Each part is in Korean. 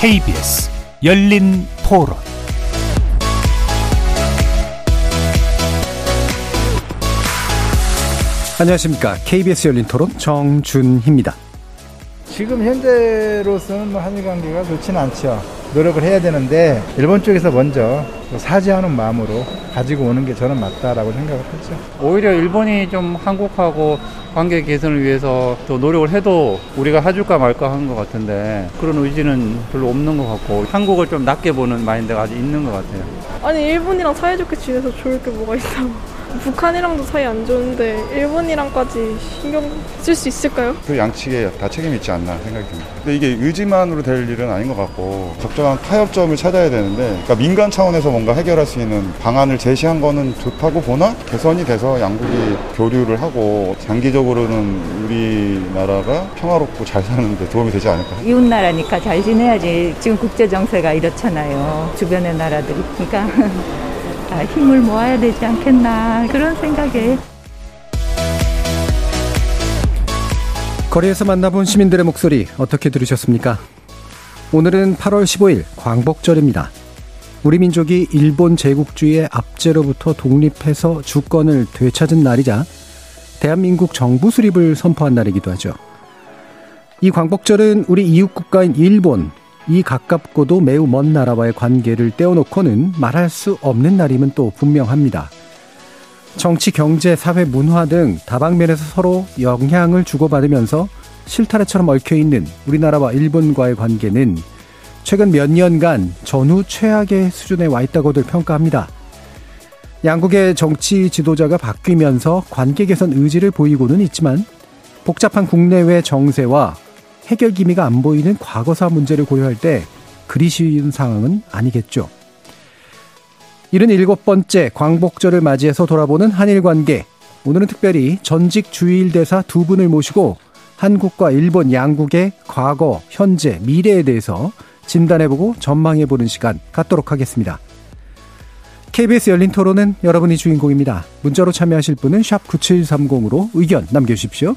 KBS 열린 토론 안녕하십니까. KBS 열린 토론 정준희입니다. 지금 현재로서는 뭐 한일 관계가 좋지는 않죠. 노력을 해야 되는데 일본 쪽에서 먼저 사죄하는 마음으로 가지고 오는 게 저는 맞다라고 생각을 하죠. 오히려 일본이 좀 한국하고 관계 개선을 위해서 더 노력을 해도 우리가 해줄까 말까 하는 것 같은데 그런 의지는 별로 없는 것 같고 한국을 좀 낮게 보는 마인드가 아직 있는 것 같아요. 아니 일본이랑 사이좋게 지내서 좋을 게 뭐가 있다고. 북한이랑도 사이 안 좋은데 일본이랑까지 신경 쓸 수 있을까요? 그 양측에 다 책임이 있지 않나 생각이 듭니다. 근데 이게 의지만으로 될 일은 아닌 것 같고 적절한 타협점을 찾아야 되는데 그러니까 민간 차원에서 뭔가 해결할 수 있는 방안을 제시한 거는 좋다고 보나 개선이 돼서 양국이 교류를 하고 장기적으로는 우리나라가 평화롭고 잘 사는데 도움이 되지 않을까. 이웃 나라니까 잘 지내야지. 지금 국제 정세가 이렇잖아요. 주변의 나라들이. 그러니까 아, 힘을 모아야 되지 않겠나 그런 생각에 거리에서 만나본 시민들의 목소리 어떻게 들으셨습니까? 오늘은 8월 15일 광복절입니다. 우리 민족이 일본 제국주의의 압제로부터 독립해서 주권을 되찾은 날이자 대한민국 정부 수립을 선포한 날이기도 하죠. 이 광복절은 우리 이웃 국가인 일본, 이 가깝고도 매우 먼 나라와의 관계를 떼어놓고는 말할 수 없는 날임은 또 분명합니다. 정치, 경제, 사회, 문화 등 다방면에서 서로 영향을 주고받으면서 실타래처럼 얽혀있는 우리나라와 일본과의 관계는 최근 몇 년간 전후 최악의 수준에 와 있다고들 평가합니다. 양국의 정치 지도자가 바뀌면서 관계 개선 의지를 보이고는 있지만 복잡한 국내외 정세와 해결 기미가 안 보이는 과거사 문제를 고려할 때 그리 쉬운 상황은 아니겠죠. 77번째 광복절을 맞이해서 돌아보는 한일 관계. 오늘은 특별히 전직 주일 대사 두 분을 모시고 한국과 일본 양국의 과거, 현재, 미래에 대해서 진단해보고 전망해보는 시간 갖도록 하겠습니다. KBS 열린 토론은 여러분이 주인공입니다. 문자로 참여하실 분은 9730으로 의견 남겨주십시오.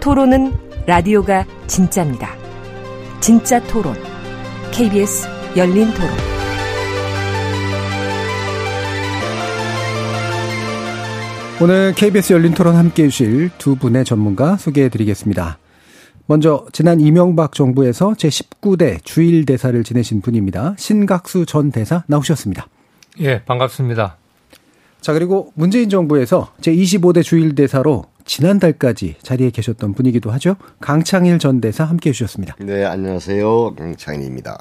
토론은 라디오가 진짜입니다. 진짜 토론. KBS 열린 토론. 오늘 KBS 열린 토론 함께 해주실 두 분의 전문가 소개해 드리겠습니다. 먼저 지난 이명박 정부에서 제19대 주일 대사를 지내신 분입니다. 신각수 전 대사 나오셨습니다. 예, 반갑습니다. 자, 그리고 문재인 정부에서 제25대 주일 대사로 지난달까지 자리에 계셨던 분이기도 하죠. 강창일 전 대사 함께 해주셨습니다. 네, 안녕하세요. 강창일입니다.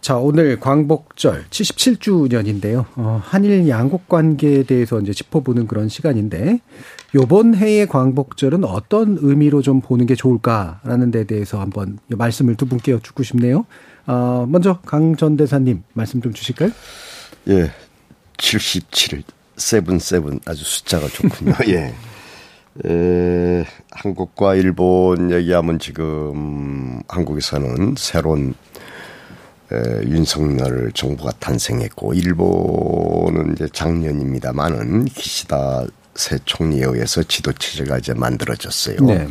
자, 오늘 광복절 77주년인데요. 어, 한일 양국 관계에 대해서 이제 짚어보는 그런 시간인데, 요번 해의 광복절은 어떤 의미로 좀 보는 게 좋을까라는 데 대해서 한번 말씀을 두 분께 여쭙고 싶네요. 어, 먼저 강 전 대사님 말씀 좀 주실까요? 예. 77, seven seven 아주 숫자가 좋군요. 예. 에, 한국과 일본 얘기하면 지금 한국에서는 새로운 에, 윤석열 정부가 탄생했고 일본은 이제 작년입니다만은 기시다 새 총리에 의해서 지도 체제가 이제 만들어졌어요. 네.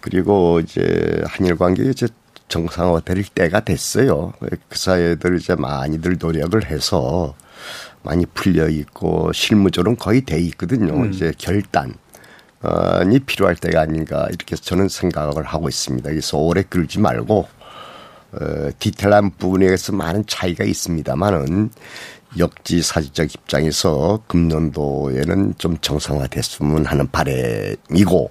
그리고 이제 한일 관계가 이제 정상화될 때가 됐어요. 그 사이들 이제 많이들 노력을 해서 많이 풀려 있고 실무적으로는 거의 돼 있거든요. 음. 이제 결단. 이 필요할 때가 아닌가 이렇게 저는 생각을 하고 있습니다. 그래서 오래 끌지 말고 어, 디테일한 부분에서 많은 차이가 있습니다만은 역지사지적 입장에서 금년도에는 좀 정상화됐으면 하는 바램이고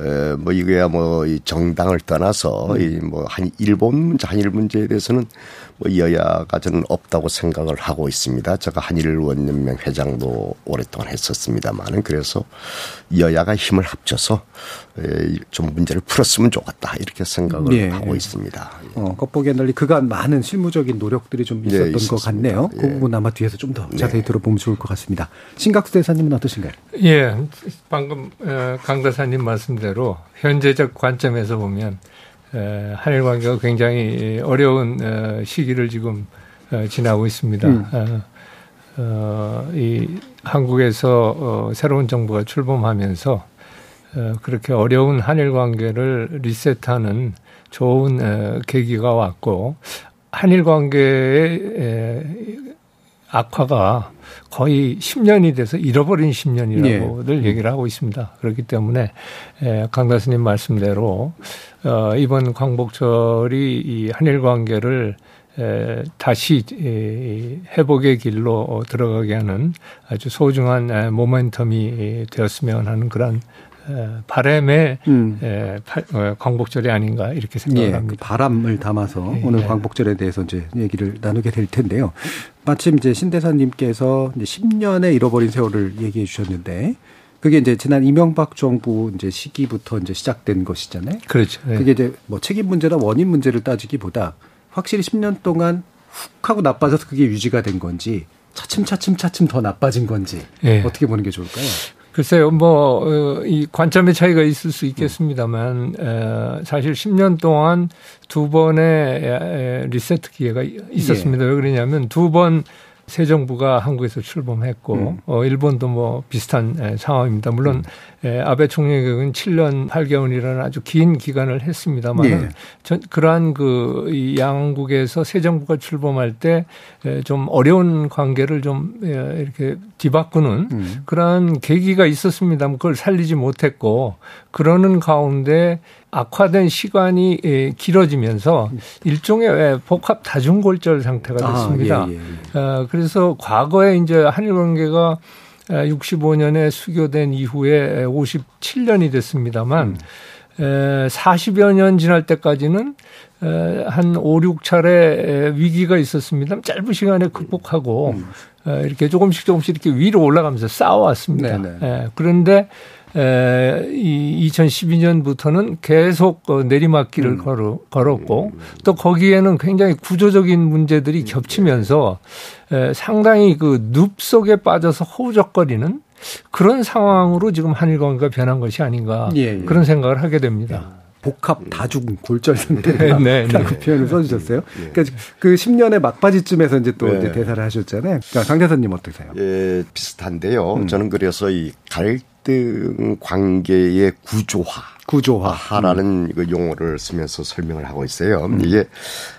에, 뭐 이거야 뭐 이 정당을 떠나서 음. 이뭐 한 일본 문제 한일 문제에 대해서는 뭐 여야가 저는 없다고 생각을 하고 있습니다. 제가 한일 원연맹 회장도 오랫동안 했었습니다만은 그래서 여야가 힘을 합쳐서 에, 좀 문제를 풀었으면 좋겠다 이렇게 생각을 예. 하고 있습니다. 어, 겉보기엔 달리 그간 많은 실무적인 노력들이 좀 예, 있었던 것 있었습니다. 같네요. 그 예. 부분 아마 뒤에서 좀더 네. 자세히 들어보면 좋을 것 같습니다. 신각수 대사님은 어떠신가요? 예, 방금 어, 강 대사님 말씀대로 현재적 관점에서 보면 에, 한일 관계가 굉장히 어려운 어, 시기를 지금 어, 지나고 있습니다. 음. 어, 어, 이 한국에서 어, 새로운 정부가 출범하면서 어, 그렇게 어려운 한일 관계를 리셋하는 좋은 어, 계기가 왔고 한일 관계의 에, 악화가 거의 10년이 돼서 잃어버린 10년이라고들 예. 얘기를 하고 있습니다. 그렇기 때문에 에, 강 교수님 말씀대로 어, 이번 광복절이 이 한일 관계를 에, 다시 에, 회복의 길로 어, 들어가게 하는 아주 소중한 에, 모멘텀이 되었으면 하는 그런 에, 바람의 음. 어, 광복절이 아닌가 이렇게 예, 생각을 그 합니다. 바람을 담아서 예. 오늘 광복절에 대해서 이제 얘기를 나누게 될 텐데요. 마침 이제 신 대사님께서 이제 10년의 잃어버린 세월을 얘기해 주셨는데 그게 이제 지난 이명박 정부 이제 시기부터 이제 시작된 것이잖아요. 그렇죠. 예. 그게 이제 뭐 책임 문제나 원인 문제를 따지기보다 확실히 10년 동안 훅 하고 나빠져서 그게 유지가 된 건지 차츰 차츰 차츰 더 나빠진 건지 예. 어떻게 보는 게 좋을까요? 글쎄요, 뭐, 어, 이 관점의 차이가 있을 수 있겠습니다만, 에, 사실 10년 동안 두 번의 리세트 기회가 있었습니다. 왜 그러냐면 두 번 새 정부가 한국에서 출범했고, 음. 어, 일본도 뭐 비슷한 에, 상황입니다. 물론, 에, 아베 총리의 경우는 7년 8개월이라는 아주 긴 기간을 했습니다만, 예. 전, 그러한 그, 이 양국에서 새 정부가 출범할 때, 에, 좀 어려운 관계를 좀, 에, 이렇게 뒤바꾸는 음. 그러한 계기가 있었습니다만 그걸 살리지 못했고 그러는 가운데 악화된 시간이 에, 길어지면서 일종의 에, 복합 다중골절 상태가 됐습니다. 아, 예, 예, 예. 어, 그래서 과거에 이제 한일 관계가 65년에 수교된 이후에 57년이 됐습니다만 에, 40여 년 지날 때까지는 에, 한 5, 6차례 위기가 있었습니다. 짧은 시간에 극복하고 에, 이렇게 조금씩 조금씩 이렇게 위로 올라가면서 쌓아왔습니다. 네네. 에, 그런데 에, 이 2012년부터는 계속 어, 내리막길을 걸어, 걸었고 또 거기에는 굉장히 구조적인 문제들이 겹치면서 에, 상당히 그 늪 속에 빠져서 허우적거리는 그런 상황으로 지금 한일 관계가 변한 것이 아닌가 예, 예. 그런 생각을 하게 됩니다. 복합 다중 골절 상태라고 네, 네. 그 표현을 써주셨어요. 그러니까 그 10년의 막바지쯤에서 이제 또 네. 이제 대사를 하셨잖아요. 그러니까 강 대사님 어떠세요? 예, 비슷한데요. 음. 저는 그래서 이 갈 등 관계의 구조화. 구조화. 하라는 그 용어를 쓰면서 설명을 하고 있어요. 이게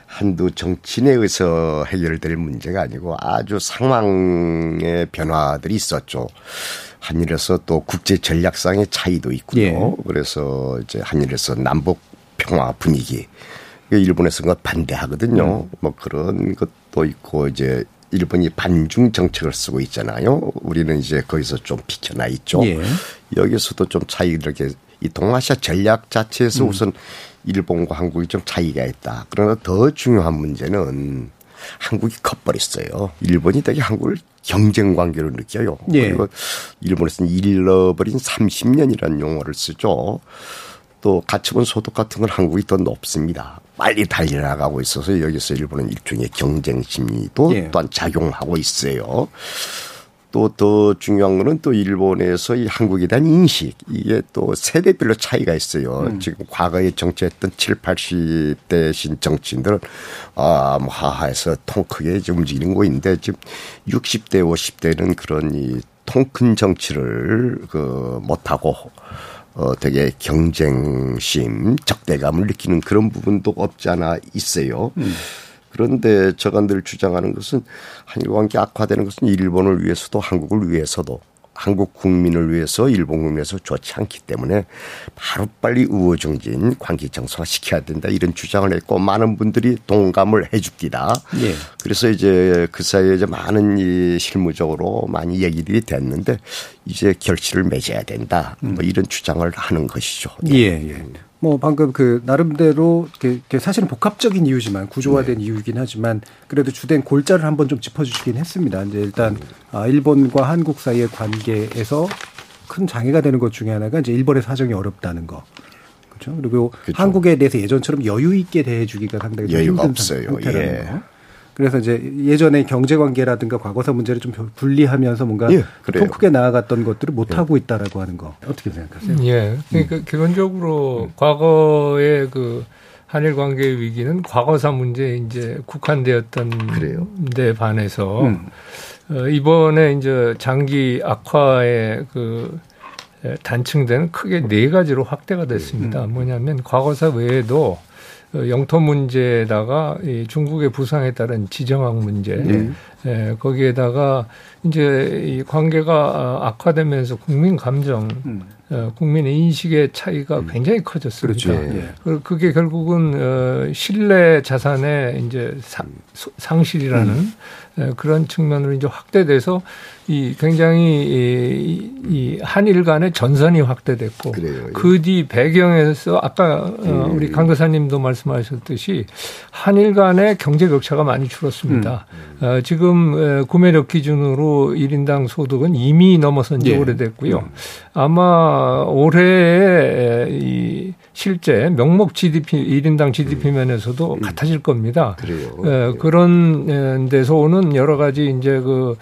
한두 정치인에 의해서 해결될 문제가 아니고 아주 상황의 변화들이 있었죠. 한일에서 또 국제 전략상의 차이도 있고요. 예. 그래서 이제 한일에서 남북 평화 분위기. 이게 일본에서 그거 반대하거든요. 뭐 그런 것도 있고 이제 일본이 반중 정책을 쓰고 있잖아요. 우리는 이제 거기서 좀 비켜나 있죠. 예. 여기서도 좀 차이가 이렇게 이 동아시아 전략 자체에서 음. 우선 일본과 한국이 좀 차이가 있다. 그러나 더 중요한 문제는 한국이 커버렸어요. 일본이 되게 한국을 경쟁 관계로 느껴요. 예. 그리고 일본에서는 잃어버린 30년이라는 용어를 쓰죠. 또 가처분 소득 같은 건 한국이 더 높습니다. 빨리 달려나가고 있어서 여기서 일본은 일종의 경쟁 심리도 예. 또한 작용하고 있어요. 또 더 중요한 거는 또 일본에서 이 한국에 대한 인식 이게 또 세대별로 차이가 있어요. 지금 과거에 정치했던 7, 80대신 정치인들은 아, 뭐 하하에서 통 크게 움직이는 거인데 지금 60대, 50대는 그런 이 통큰 정치를 그 못하고 어, 되게 경쟁심, 적대감을 느끼는 그런 부분도 없지 않아 있어요. 그런데 저가 늘 주장하는 것은 한일 관계 악화되는 것은 일본을 위해서도 한국을 위해서도 한국 국민을 위해서 일본 국민에서 좋지 않기 때문에 바로 빨리 우호정진 관계 정상화 시켜야 된다 이런 주장을 했고 많은 분들이 동감을 해줍니다. 예. 그래서 이제 그 사이에 이제 많은 이 실무적으로 많이 얘기들이 됐는데 이제 결실을 맺어야 된다. 뭐 이런 주장을 하는 것이죠. 예, 예. 뭐 방금 그 나름대로 사실은 복합적인 이유지만 구조화된 네. 이유이긴 하지만 그래도 주된 골자를 한번 좀 짚어주시긴 했습니다. 이제 일단 아, 일본과 한국 사이의 관계에서 큰 장애가 되는 것 중에 하나가 이제 일본의 사정이 어렵다는 거. 그렇죠. 그리고 그렇죠. 한국에 대해서 예전처럼 여유 있게 대해주기가 상당히 여유가 힘든 없어요. 상태라는 예. 거. 그래서 이제 예전에 경제 관계라든가 과거사 문제를 좀 분리하면서 뭔가 예, 통 크게 나아갔던 것들을 못 예. 하고 있다라고 하는 거 어떻게 생각하세요? 예. 그러니까 음. 기본적으로 음. 과거의 그 한일 관계의 위기는 과거사 문제에 이제 국한되었던 그래요. 데 반해서 음. 어, 이번에 이제 장기 악화의 그 단층대는 크게 네 가지로 확대가 됐습니다. 음. 뭐냐면 과거사 외에도 그 영토 문제에다가 이 중국의 부상에 따른 지정학 문제, 네. 예, 거기에다가 이제 이 관계가 악화되면서 국민 감정, 음. 어, 국민의 인식의 차이가 음. 굉장히 커졌습니다. 그렇죠. 예. 그게 결국은 어, 신뢰 자산의 이제 상, 상실이라는 음. 예, 그런 측면으로 이제 확대돼서 이 굉장히 이, 이 한일 간의 전선이 확대됐고 예. 그뒤 배경에서 아까 어, 우리 강 교사님도 말씀하셨듯이 한일 간의 경제 격차가 많이 줄었습니다. 음. 어, 지금 구매력 기준으로 1인당 소득은 이미 넘어선 지 예. 오래됐고요. 음. 아마 올해 이 실제 명목 GDP 1인당 GDP 면에서도 음. 같아질 겁니다. 그래요. 에, 그런 데서 오는 여러 가지 이제 그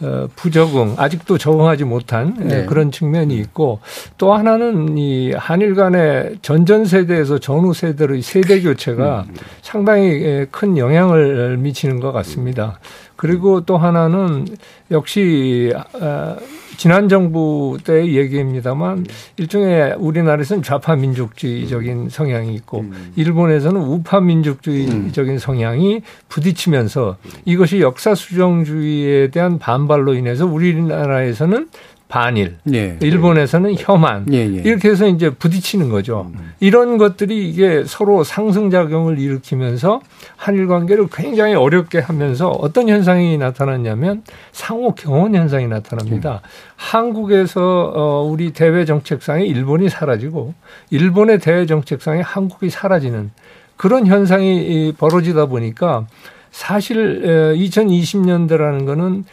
어, 부적응 아직도 적응하지 못한 네. 그런 측면이 있고 또 하나는 이 한일 간의 전전 세대에서 전후 세대의 세대 교체가 음. 상당히 큰 영향을 미치는 것 같습니다. 그리고 또 하나는 역시 아, 지난 정부 때 얘기입니다만 일종의 우리나라에서는 좌파 민족주의적인 성향이 있고 음. 일본에서는 우파 민족주의적인 음. 성향이 부딪히면서 이것이 역사 수정주의에 대한 반발로 인해서 우리나라에서는 반일, 예. 일본에서는 혐한 예, 예. 이렇게 해서 이제 부딪히는 거죠. 음. 이런 것들이 이게 서로 상승작용을 일으키면서 한일 관계를 굉장히 어렵게 하면서 어떤 현상이 나타났냐면 상호 경원 현상이 나타납니다. 음. 한국에서 어 우리 대외 정책상에 일본이 사라지고 일본의 대외 정책상에 한국이 사라지는 그런 현상이 벌어지다 보니까 사실 2020년대라는 거는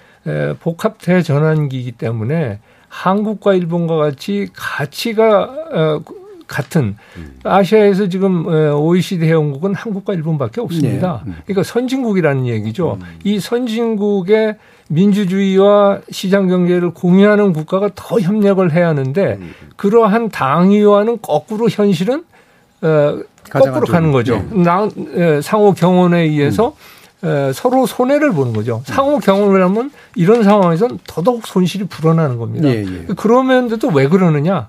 복합 대전환기이기 때문에 한국과 일본과 같이 가치가 어, 같은 아시아에서 지금 OECD 회원국은 한국과 일본밖에 없습니다. 네. 음. 그러니까 선진국이라는 얘기죠. 음. 이 선진국의 민주주의와 시장 경제를 공유하는 국가가 더 협력을 해야 하는데 음. 그러한 당위와는 거꾸로 현실은 어, 거꾸로 가는 거죠. 네. 상호 경원에 의해서 서로 손해를 보는 거죠. 상호 경험을 하면 이런 상황에서는 더더욱 손실이 불어나는 겁니다. 예, 예. 그러면서도 왜 그러느냐?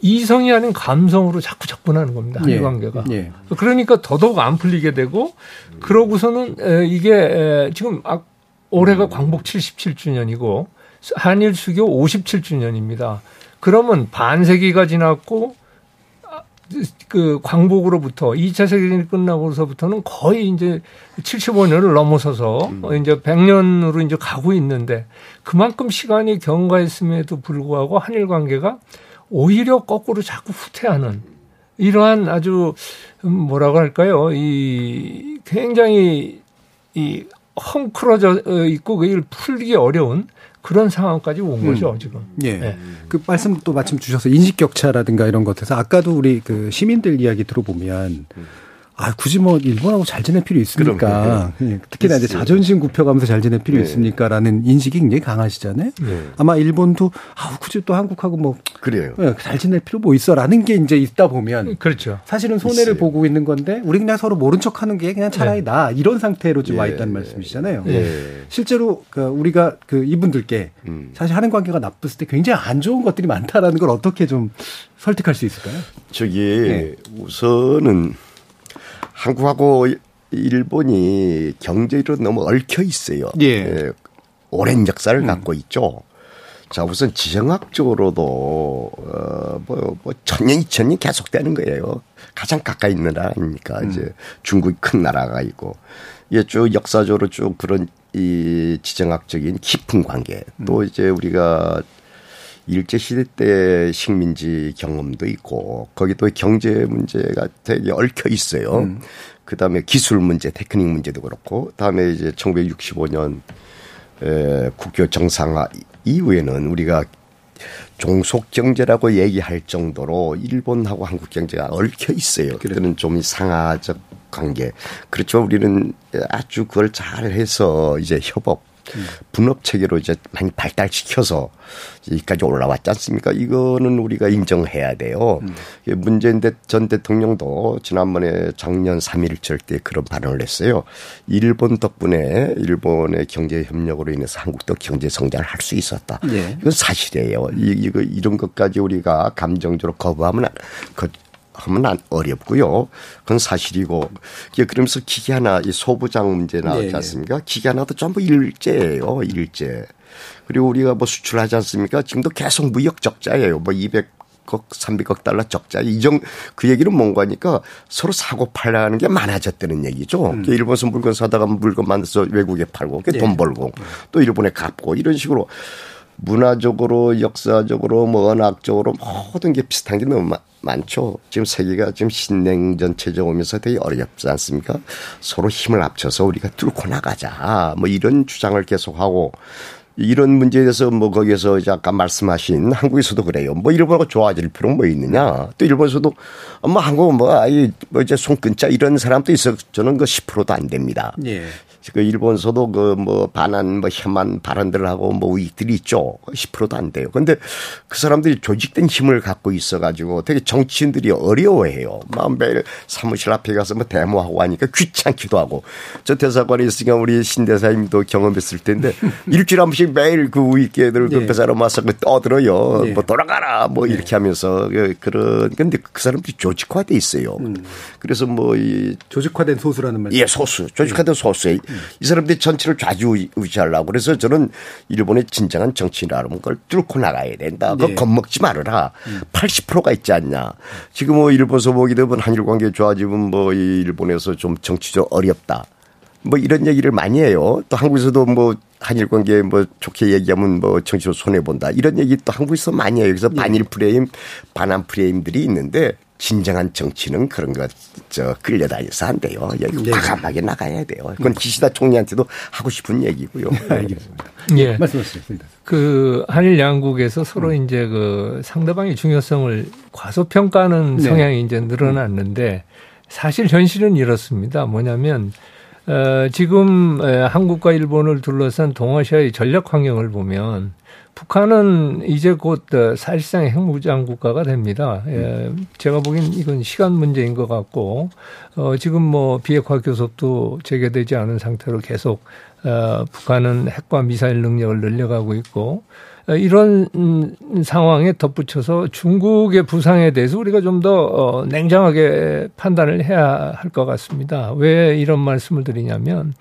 이성이 아닌 감성으로 자꾸 접근하는 겁니다. 한일 예, 관계가. 예. 그러니까 더더욱 안 풀리게 되고 그러고서는 이게 지금 아, 올해가 광복 77주년이고 한일 수교 57주년입니다. 그러면 반세기가 지났고 그 광복으로부터 2차 세계대전이 끝나고서부터는 거의 이제 75년을 넘어서서 음. 이제 100년으로 이제 가고 있는데 그만큼 시간이 경과했음에도 불구하고 한일 관계가 오히려 거꾸로 자꾸 후퇴하는 이러한 아주 뭐라고 할까요? 이 굉장히 이 헝클어져 있고 그걸 풀기 어려운 그런 상황까지 온 음. 거죠 지금. 예. 네. 그 말씀 또 마침 주셔서 인식 격차라든가 이런 것에서 아까도 우리 그 시민들 이야기 들어보면 음. 아, 굳이 뭐 일본하고 잘 지낼 필요 있습니까? 예, 특히나 이제 자존심 굽혀가면서 잘 지낼 필요 네. 있습니까라는 인식이 굉장히 강하시잖아요. 네. 아마 일본도 아, 굳이 또 한국하고 뭐 그래요. 예, 잘 지낼 필요 뭐 있어라는 게 이제 있다 보면 그렇죠. 사실은 손해를 있어요. 보고 있는 건데 우리 그냥 서로 모른 척하는 게 그냥 차라리 네. 나 이런 상태로 지금 와 예. 있다는 말씀이시잖아요. 예. 실제로 그 우리가 그 이분들께 음. 사실 하는 관계가 나빴을 때 굉장히 안 좋은 것들이 많다라는 걸 어떻게 좀 설득할 수 있을까요? 저기 네. 우선은 한국하고 일본이 경제로 너무 얽혀 있어요. 예. 예. 오랜 역사를 음. 갖고 있죠. 자, 우선 지정학적으로도, 어, 뭐, 뭐, 천년, 이천년 계속되는 거예요. 가장 가까이 있는 나라 아닙니까? 음. 이제 중국이 큰 나라가 있고. 이게 쭉 역사적으로 쭉 그런 이 지정학적인 깊은 관계. 음. 또 이제 우리가 일제 시대 때 식민지 경험도 있고, 거기도 경제 문제가 되게 얽혀 있어요. 음. 그 다음에 기술 문제, 테크닉 문제도 그렇고, 다음에 이제 1965년 에, 국교 정상화 이후에는 우리가 종속 경제라고 얘기할 정도로 일본하고 한국 경제가 얽혀 있어요. 그래는 좀 상하적 관계. 그렇죠. 우리는 아주 그걸 잘해서 이제 협업 분업 체계로 이제 많이 발달시켜서 여기까지 올라왔지 않습니까? 이거는 우리가 인정해야 돼요. 음. 문재인 전 대통령도 지난번에 작년 3.1절 때 그런 발언을 했어요. 일본 덕분에 일본의 경제 협력으로 인해서 한국도 경제 성장을 할 수 있었다. 네. 이건 사실이에요. 이, 이거 이런 것까지 우리가 감정적으로 거부하면 하면 안 어렵고요. 그건 사실이고. 그러면서 기계 하나, 이 소부장 문제 네. 않습니까? 기계 하나도 전부 일제예요, 일제. 그리고 우리가 뭐 수출하지 않습니까? 지금도 계속 무역 적자예요. 뭐 200억, 300억 달러 적자. 이정, 그 얘기는 뭔가 하니까 서로 사고 팔라는 게 많아졌다는 얘기죠. 음. 일본에서 물건 사다가 물건 만들어서 외국에 팔고, 네. 돈 벌고, 또 일본에 갚고, 이런 식으로. 문화적으로, 역사적으로, 뭐 언학적으로 모든 게 비슷한 게 너무 많죠. 지금 세계가 지금 신냉 전 체제 오면서 되게 어렵지 않습니까? 서로 힘을 합쳐서 우리가 뚫고 나가자. 뭐 이런 주장을 계속하고 이런 문제에 대해서 뭐 거기에서 이제 아까 말씀하신 한국에서도 그래요. 뭐 일본하고 좋아질 필요는 뭐 있느냐. 또 일본에서도 뭐 한국은 뭐 아이 뭐 이제 손 끊자 이런 사람도 있어. 저는 그 10%도 안 됩니다. 예. 그 일본서도 그 뭐 반한 뭐 혐한 발언들을 하고 뭐 우익들이 있죠. 10%도 안 돼요. 근데 그 사람들이 조직된 힘을 갖고 있어 가지고 되게 정치인들이 어려워해요. 막 매일 사무실 앞에 가서 뭐 데모하고 하니까 귀찮기도 하고. 저 대사관에 있으니까 우리 신 대사님도 경험했을 텐데 일주일에 한 번씩 매일 그 우익계들 그 네. 그 사람 와서 그 떠들어요. 네. 뭐 돌아가라 뭐 네. 이렇게 하면서 그 그런 근데 그 사람들이 조직화돼 있어요. 음. 그래서 뭐 이 조직화된 소수라는 말. 예, 소수. 조직화된 소수에 이 사람들이 전체를 좌지우지하려고 그래서 저는 일본의 진정한 정치인이라면 그걸 뚫고 나가야 된다. 그거 네. 겁먹지 말아라. 음. 80%가 있지 않냐. 지금 뭐 일본서 보게 되면 한일 관계 좋아지면 뭐 일본에서 좀 정치적 어렵다. 뭐 이런 얘기를 많이 해요. 또 한국에서도 뭐 한일 관계 뭐 좋게 얘기하면 뭐 정치로 손해 본다. 이런 얘기 또 한국에서 많이 해요. 그래서 네. 반일 프레임, 반한 프레임들이 있는데 진정한 정치는 그런 것, 저, 끌려다녀서 안 돼요. 여기 네. 과감하게 나가야 돼요. 그건 기시다 총리한테도 하고 싶은 얘기고요. 알겠습니다. 예. 말씀하셨습니다. 그 한일 양국에서 서로 음. 이제 그 상대방의 중요성을 과소평가하는 네. 성향이 이제 늘어났는데 사실 현실은 이렇습니다. 뭐냐면 어, 지금 한국과 일본을 둘러싼 동아시아의 전략 환경을 보면 북한은 이제 곧 어, 사실상 핵무장 국가가 됩니다. 예, 제가 보기엔 이건 시간 문제인 것 같고, 어, 지금 뭐 비핵화 교섭도 재개되지 않은 상태로 계속, 어, 북한은 핵과 미사일 능력을 늘려가고 있고, 어, 이런 음, 상황에 덧붙여서 중국의 부상에 대해서 우리가 좀더 어, 냉정하게 판단을 해야 할 것 같습니다. 왜 이런 말씀을 드리냐면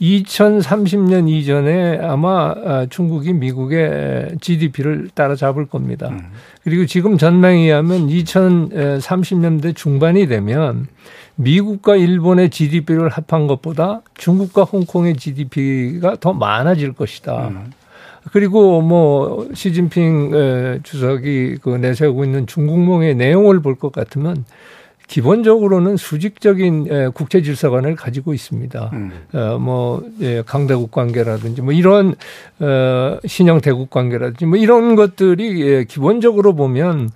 2030년 이전에 아마 아, 중국이 미국의 GDP를 따라잡을 겁니다. 음. 그리고 지금 전망에 의하면 2030년대 중반이 되면 미국과 일본의 GDP를 합한 것보다 중국과 홍콩의 GDP가 더 많아질 것이다. 음. 그리고 뭐 시진핑 주석이 그 내세우고 있는 중국몽의 내용을 볼 것 같으면 기본적으로는 수직적인 국제 질서관을 가지고 있습니다. 음. 어, 뭐 예, 강대국 관계라든지 뭐 이런 어, 신형 대국 관계라든지 뭐 이런 것들이 예, 기본적으로 보면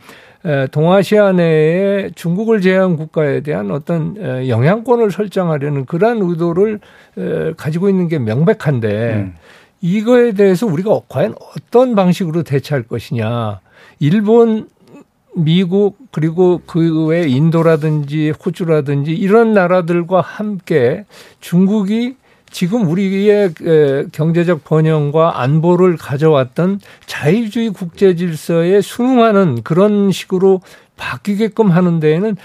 동아시아 내에 중국을 제외한 국가에 대한 어떤 영향권을 설정하려는 그러한 의도를 가지고 있는 게 명백한데 음. 이거에 대해서 우리가 과연 어떤 방식으로 대처할 것이냐. 일본 미국 그리고 그 외 인도라든지 호주라든지 이런 나라들과 함께 중국이 지금 우리의 경제적 번영과 안보를 가져왔던 자유주의 국제 질서에 순응하는 그런 식으로 바뀌게끔 하는 데에는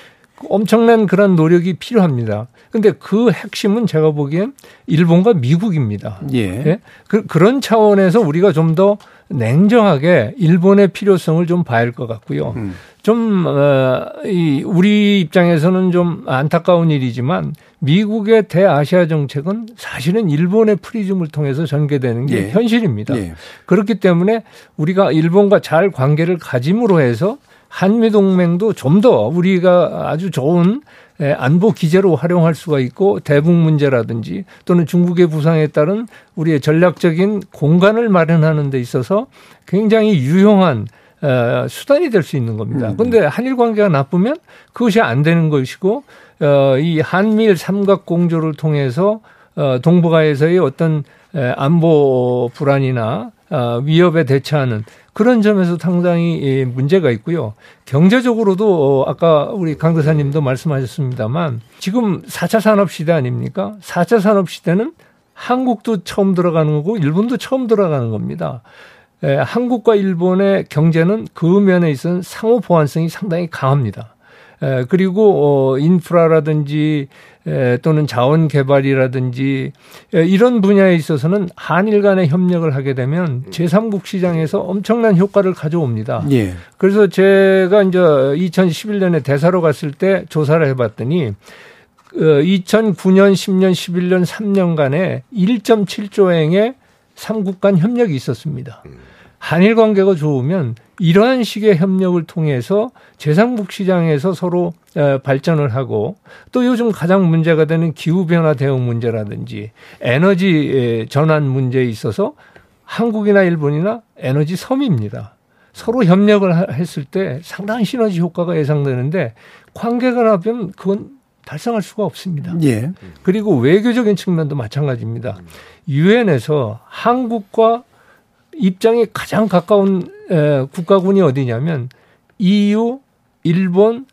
엄청난 그런 노력이 필요합니다. 근데 그 핵심은 제가 보기엔 일본과 미국입니다. 예. 예? 그, 그런 차원에서 우리가 좀 더 냉정하게 일본의 필요성을 좀 봐야 할 것 같고요. 음. 좀, 어, 이, 우리 입장에서는 좀 안타까운 일이지만 미국의 대아시아 정책은 사실은 일본의 프리즘을 통해서 전개되는 게 예. 현실입니다. 예. 그렇기 때문에 우리가 일본과 잘 관계를 가짐으로 해서 한미 동맹도 좀 더 우리가 아주 좋은 에, 안보 기제로 활용할 수가 있고 대북 문제라든지 또는 중국의 부상에 따른 우리의 전략적인 공간을 마련하는 데 있어서 굉장히 유용한 어, 수단이 될 수 있는 겁니다. 그런데 한일 관계가 나쁘면 그것이 안 되는 것이고 어, 이 한미일 삼각 공조를 통해서 어, 동북아에서의 어떤 에, 안보 불안이나 어, 위협에 대처하는 그런 점에서 상당히 예, 문제가 있고요. 경제적으로도 어, 아까 우리 강 대사님도 말씀하셨습니다만 지금 4차 산업 시대 아닙니까? 4차 산업 시대는 한국도 처음 들어가는 거고 일본도 처음 들어가는 겁니다. 에, 한국과 일본의 경제는 그 면에 있어서 상호 보완성이 상당히 강합니다. 에, 그리고 어, 인프라라든지 에, 또는 자원 개발이라든지 에, 이런 분야에 있어서는 한일 간의 협력을 하게 되면 제3국 시장에서 엄청난 효과를 가져옵니다. 예. 그래서 제가 이제 2011년에 대사로 갔을 때 조사를 해봤더니 어, 2009년, 10년, 11년 3년간에 1.7조행의 삼국 간 협력이 있었습니다. 한일 관계가 좋으면 이러한 식의 협력을 통해서 제3국 시장에서 서로 어, 발전을 하고 또 요즘 가장 문제가 되는 기후변화 대응 문제라든지 에너지 전환 문제에 있어서 한국이나 일본이나 에너지 섬입니다. 서로 협력을 하- 했을 때 상당한 시너지 효과가 예상되는데 관계가 나면 그건 달성할 수가 없습니다. 예. 그리고 외교적인 측면도 마찬가지입니다. 유엔에서 한국과 입장이 가장 가까운 에, 국가군이 어디냐면 EU, 일본,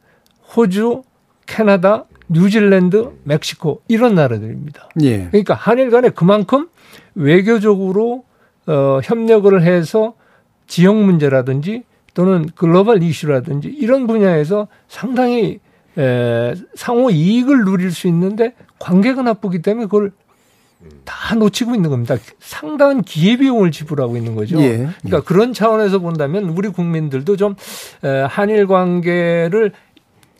호주, 캐나다, 뉴질랜드, 멕시코 이런 나라들입니다. 예. 그러니까 한일 간에 그만큼 외교적으로 어, 협력을 해서 지역 문제라든지 또는 글로벌 이슈라든지 이런 분야에서 상당히 에, 상호 이익을 누릴 수 있는데 관계가 나쁘기 때문에 그걸 다 놓치고 있는 겁니다. 상당한 기회비용을 지불하고 있는 거죠. 예. 그러니까 그런 차원에서 본다면 우리 국민들도 좀 에, 한일 관계를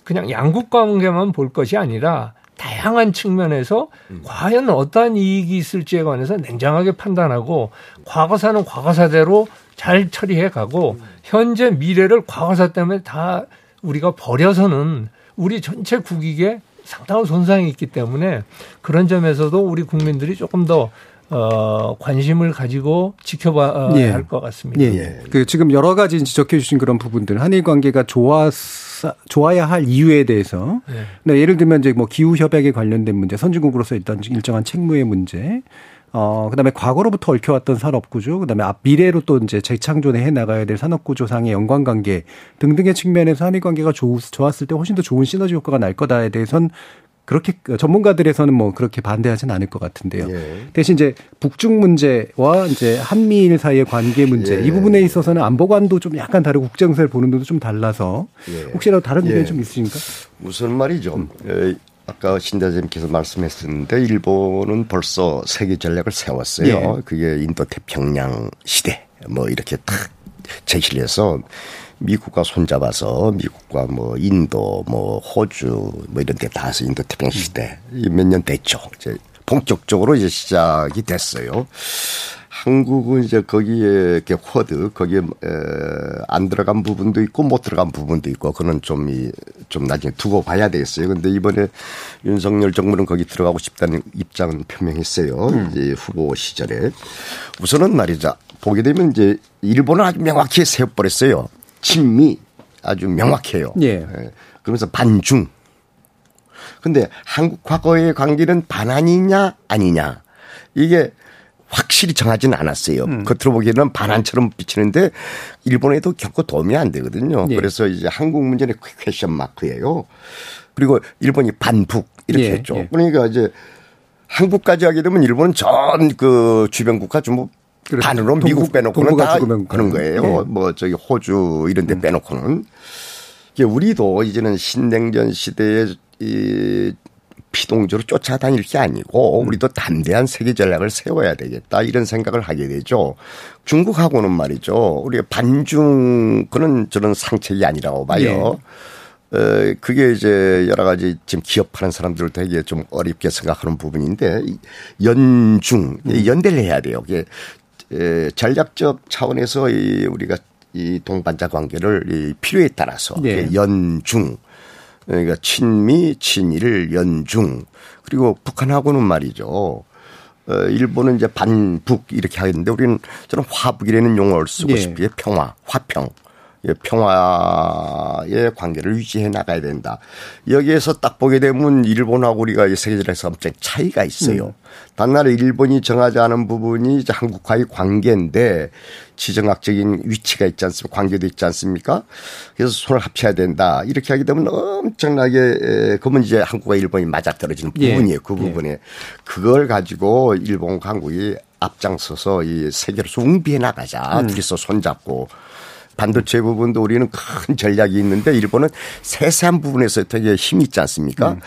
그냥 양국 관계만 볼 것이 아니라 다양한 측면에서 과연 어떠한 이익이 있을지에 관해서 냉정하게 판단하고 과거사는 과거사대로 잘 처리해 가고 현재 미래를 과거사 때문에 다 우리가 버려서는 우리 전체 국익에 상당한 손상이 있기 때문에 그런 점에서도 우리 국민들이 조금 더 어, 관심을 가지고 지켜봐야 예. 할것 같습니다. 예. 그 지금 여러 가지 지적해 주신 그런 부분들 한일 관계가 좋아 좋아야 할 이유에 대해서 네. 네, 예를 들면 이제 뭐 기후 협약에 관련된 문제, 선진국으로서 일단 일정한 책무의 문제, 어 그 다음에 과거로부터 얽혀왔던 산업 구조, 그 다음에 앞 미래로 또 이제 재창조해 나가야 될 산업 구조상의 연관 관계 등등의 측면에서 한일 관계가 좋, 좋았을 때 훨씬 더 좋은 시너지 효과가 날 거다에 대해선 그렇게 전문가들에서는 뭐 그렇게 반대하지는 않을 것 같은데요. 예. 대신 이제 북중 문제와 이제 한미일 사이의 관계 문제 예. 이 부분에 있어서는 안보관도 좀 약간 다르고 국정세를 보는 눈도 좀 달라서 예. 혹시라도 다른 의견 예. 좀 있으십니까? 우선 말이죠. 에, 아까 신 대장님께서 말씀했었는데 일본은 벌써 세계 전략을 세웠어요. 예. 그게 인도 태평양 시대 뭐 이렇게 딱 제시를 해서 미국과 손잡아서 미국과 뭐 인도 뭐 호주 뭐 이런 데 다 해서 인도 태평양 시대 몇 년 됐죠. 이제 본격적으로 이제 시작이 됐어요. 한국은 이제 거기에 이렇게 워드 거기에 에, 안 들어간 부분도 있고 못 들어간 부분도 있고 그는 좀 이 좀 나중에 두고 봐야 되겠어요. 근데 이번에 윤석열 정부는 거기 들어가고 싶다는 입장은 표명했어요. 이제 후보 시절에 우선은 말이죠. 보게 되면 이제 일본은 아주 명확히 세워버렸어요. 친미 아주 명확해요. 예. 그러면서 반중. 근데 한국과의 관계는 반한이냐 아니냐 이게 확실히 정하지는 않았어요. 겉으로 보기에는 반한처럼 비치는데 일본에도 결코 도움이 안 되거든요. 예. 그래서 이제 한국 문제는 question mark예요. 그리고 일본이 반북 이렇게 예, 했죠. 예. 그러니까 이제 한국까지 하게 되면 일본은 전 그 주변 국가 전부 그렇죠. 반으로 미국 동북- 빼놓고는 동북아 다. 그런 거예요. 예. 뭐 저기 호주 이런 데 빼놓고는. 이게 우리도 이제는 신냉전 시대에 이 피동적으로 쫓아다닐 게 아니고 우리도 담대한 세계 전략을 세워야 되겠다 이런 생각을 하게 되죠. 중국하고는 말이죠. 우리가 반중 그는 저는 상책이 아니라고 봐요. 네. 어, 그게 이제 여러 가지 지금 기업하는 사람들 되게 좀 어렵게 생각하는 부분인데 연중 연대를 해야 돼요. 이게 전략적 차원에서 이 우리가 이 동반자 관계를 이 필요에 따라서 네. 연중 그러니까 친미, 친일, 연중 그리고 북한하고는 말이죠. 어, 일본은 이제 반북 이렇게 하겠는데 우리는 저는 화북이라는 용어를 쓰고 네. 싶어요. 평화, 화평. 예, 평화의 관계를 유지해 나가야 된다. 여기에서 딱 보게 되면 일본하고 우리가 세계적에서 엄청 차이가 있어요. 음. 단날에 일본이 정하지 않은 부분이 이제 한국과의 관계인데 지정학적인 위치가 있지 않습니까? 관계도 있지 않습니까? 그래서 손을 합쳐야 된다. 이렇게 하게 되면 엄청나게 그러면 이제 한국과 일본이 맞아떨어지는 예. 부분이에요. 그 예. 그 부분에. 예. 그걸 가지고 일본과 한국이 앞장서서 이 세계로서 웅비해 나가자. 음. 둘이서 손잡고 반도체 부분도 우리는 큰 전략이 있는데 일본은 세세한 부분에서 되게 힘이 있지 않습니까? 음.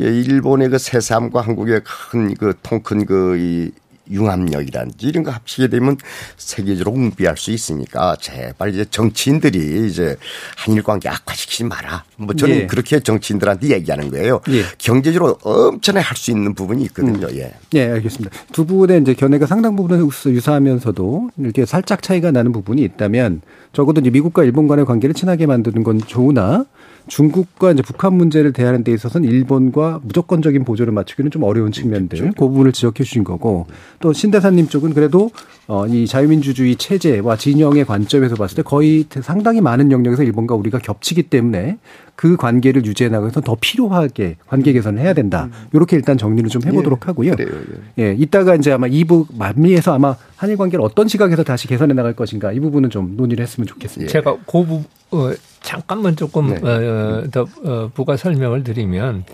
예, 일본의 그 세세함과 한국의 큰 그 통큰 그이 융합력이란지 이런 거 합치게 되면 세계적으로 홍비할 수 있으니까 제발 이제 정치인들이 이제 한일 관계 악화시키지 마라. 뭐 저는 예. 그렇게 정치인들한테 얘기하는 거예요. 예. 경제적으로 엄청나게 할 수 있는 부분이 있거든요. 음. 예. 예, 알겠습니다. 두 분의 이제 견해가 상당 부분은 유사하면서도 이렇게 살짝 차이가 나는 부분이 있다면 적어도 이제 미국과 일본 간의 관계를 친하게 만드는 건 좋으나 중국과 이제 북한 문제를 대하는 데 있어서는 일본과 무조건적인 보조를 맞추기는 좀 어려운 측면들 그렇죠. 그 부분을 지적해 주신 거고 또 신대사님 쪽은 그래도 어, 이 자유민주주의 체제와 진영의 관점에서 봤을 때 거의 상당히 많은 영역에서 일본과 우리가 겹치기 때문에 그 관계를 유지해 나가서 더 필요하게 관계 개선을 해야 된다. 이렇게 일단 정리를 좀 해보도록 예, 하고요. 그래요, 예. 예, 이따가 이제 아마 2부 만미에서 아마 한일 관계를 어떤 시각에서 다시 개선해 나갈 것인가 이 부분은 좀 논의를 했으면 좋겠습니다. 제가 그 부, 어, 잠깐만 조금 네. 어, 더 어, 부가 설명을 드리면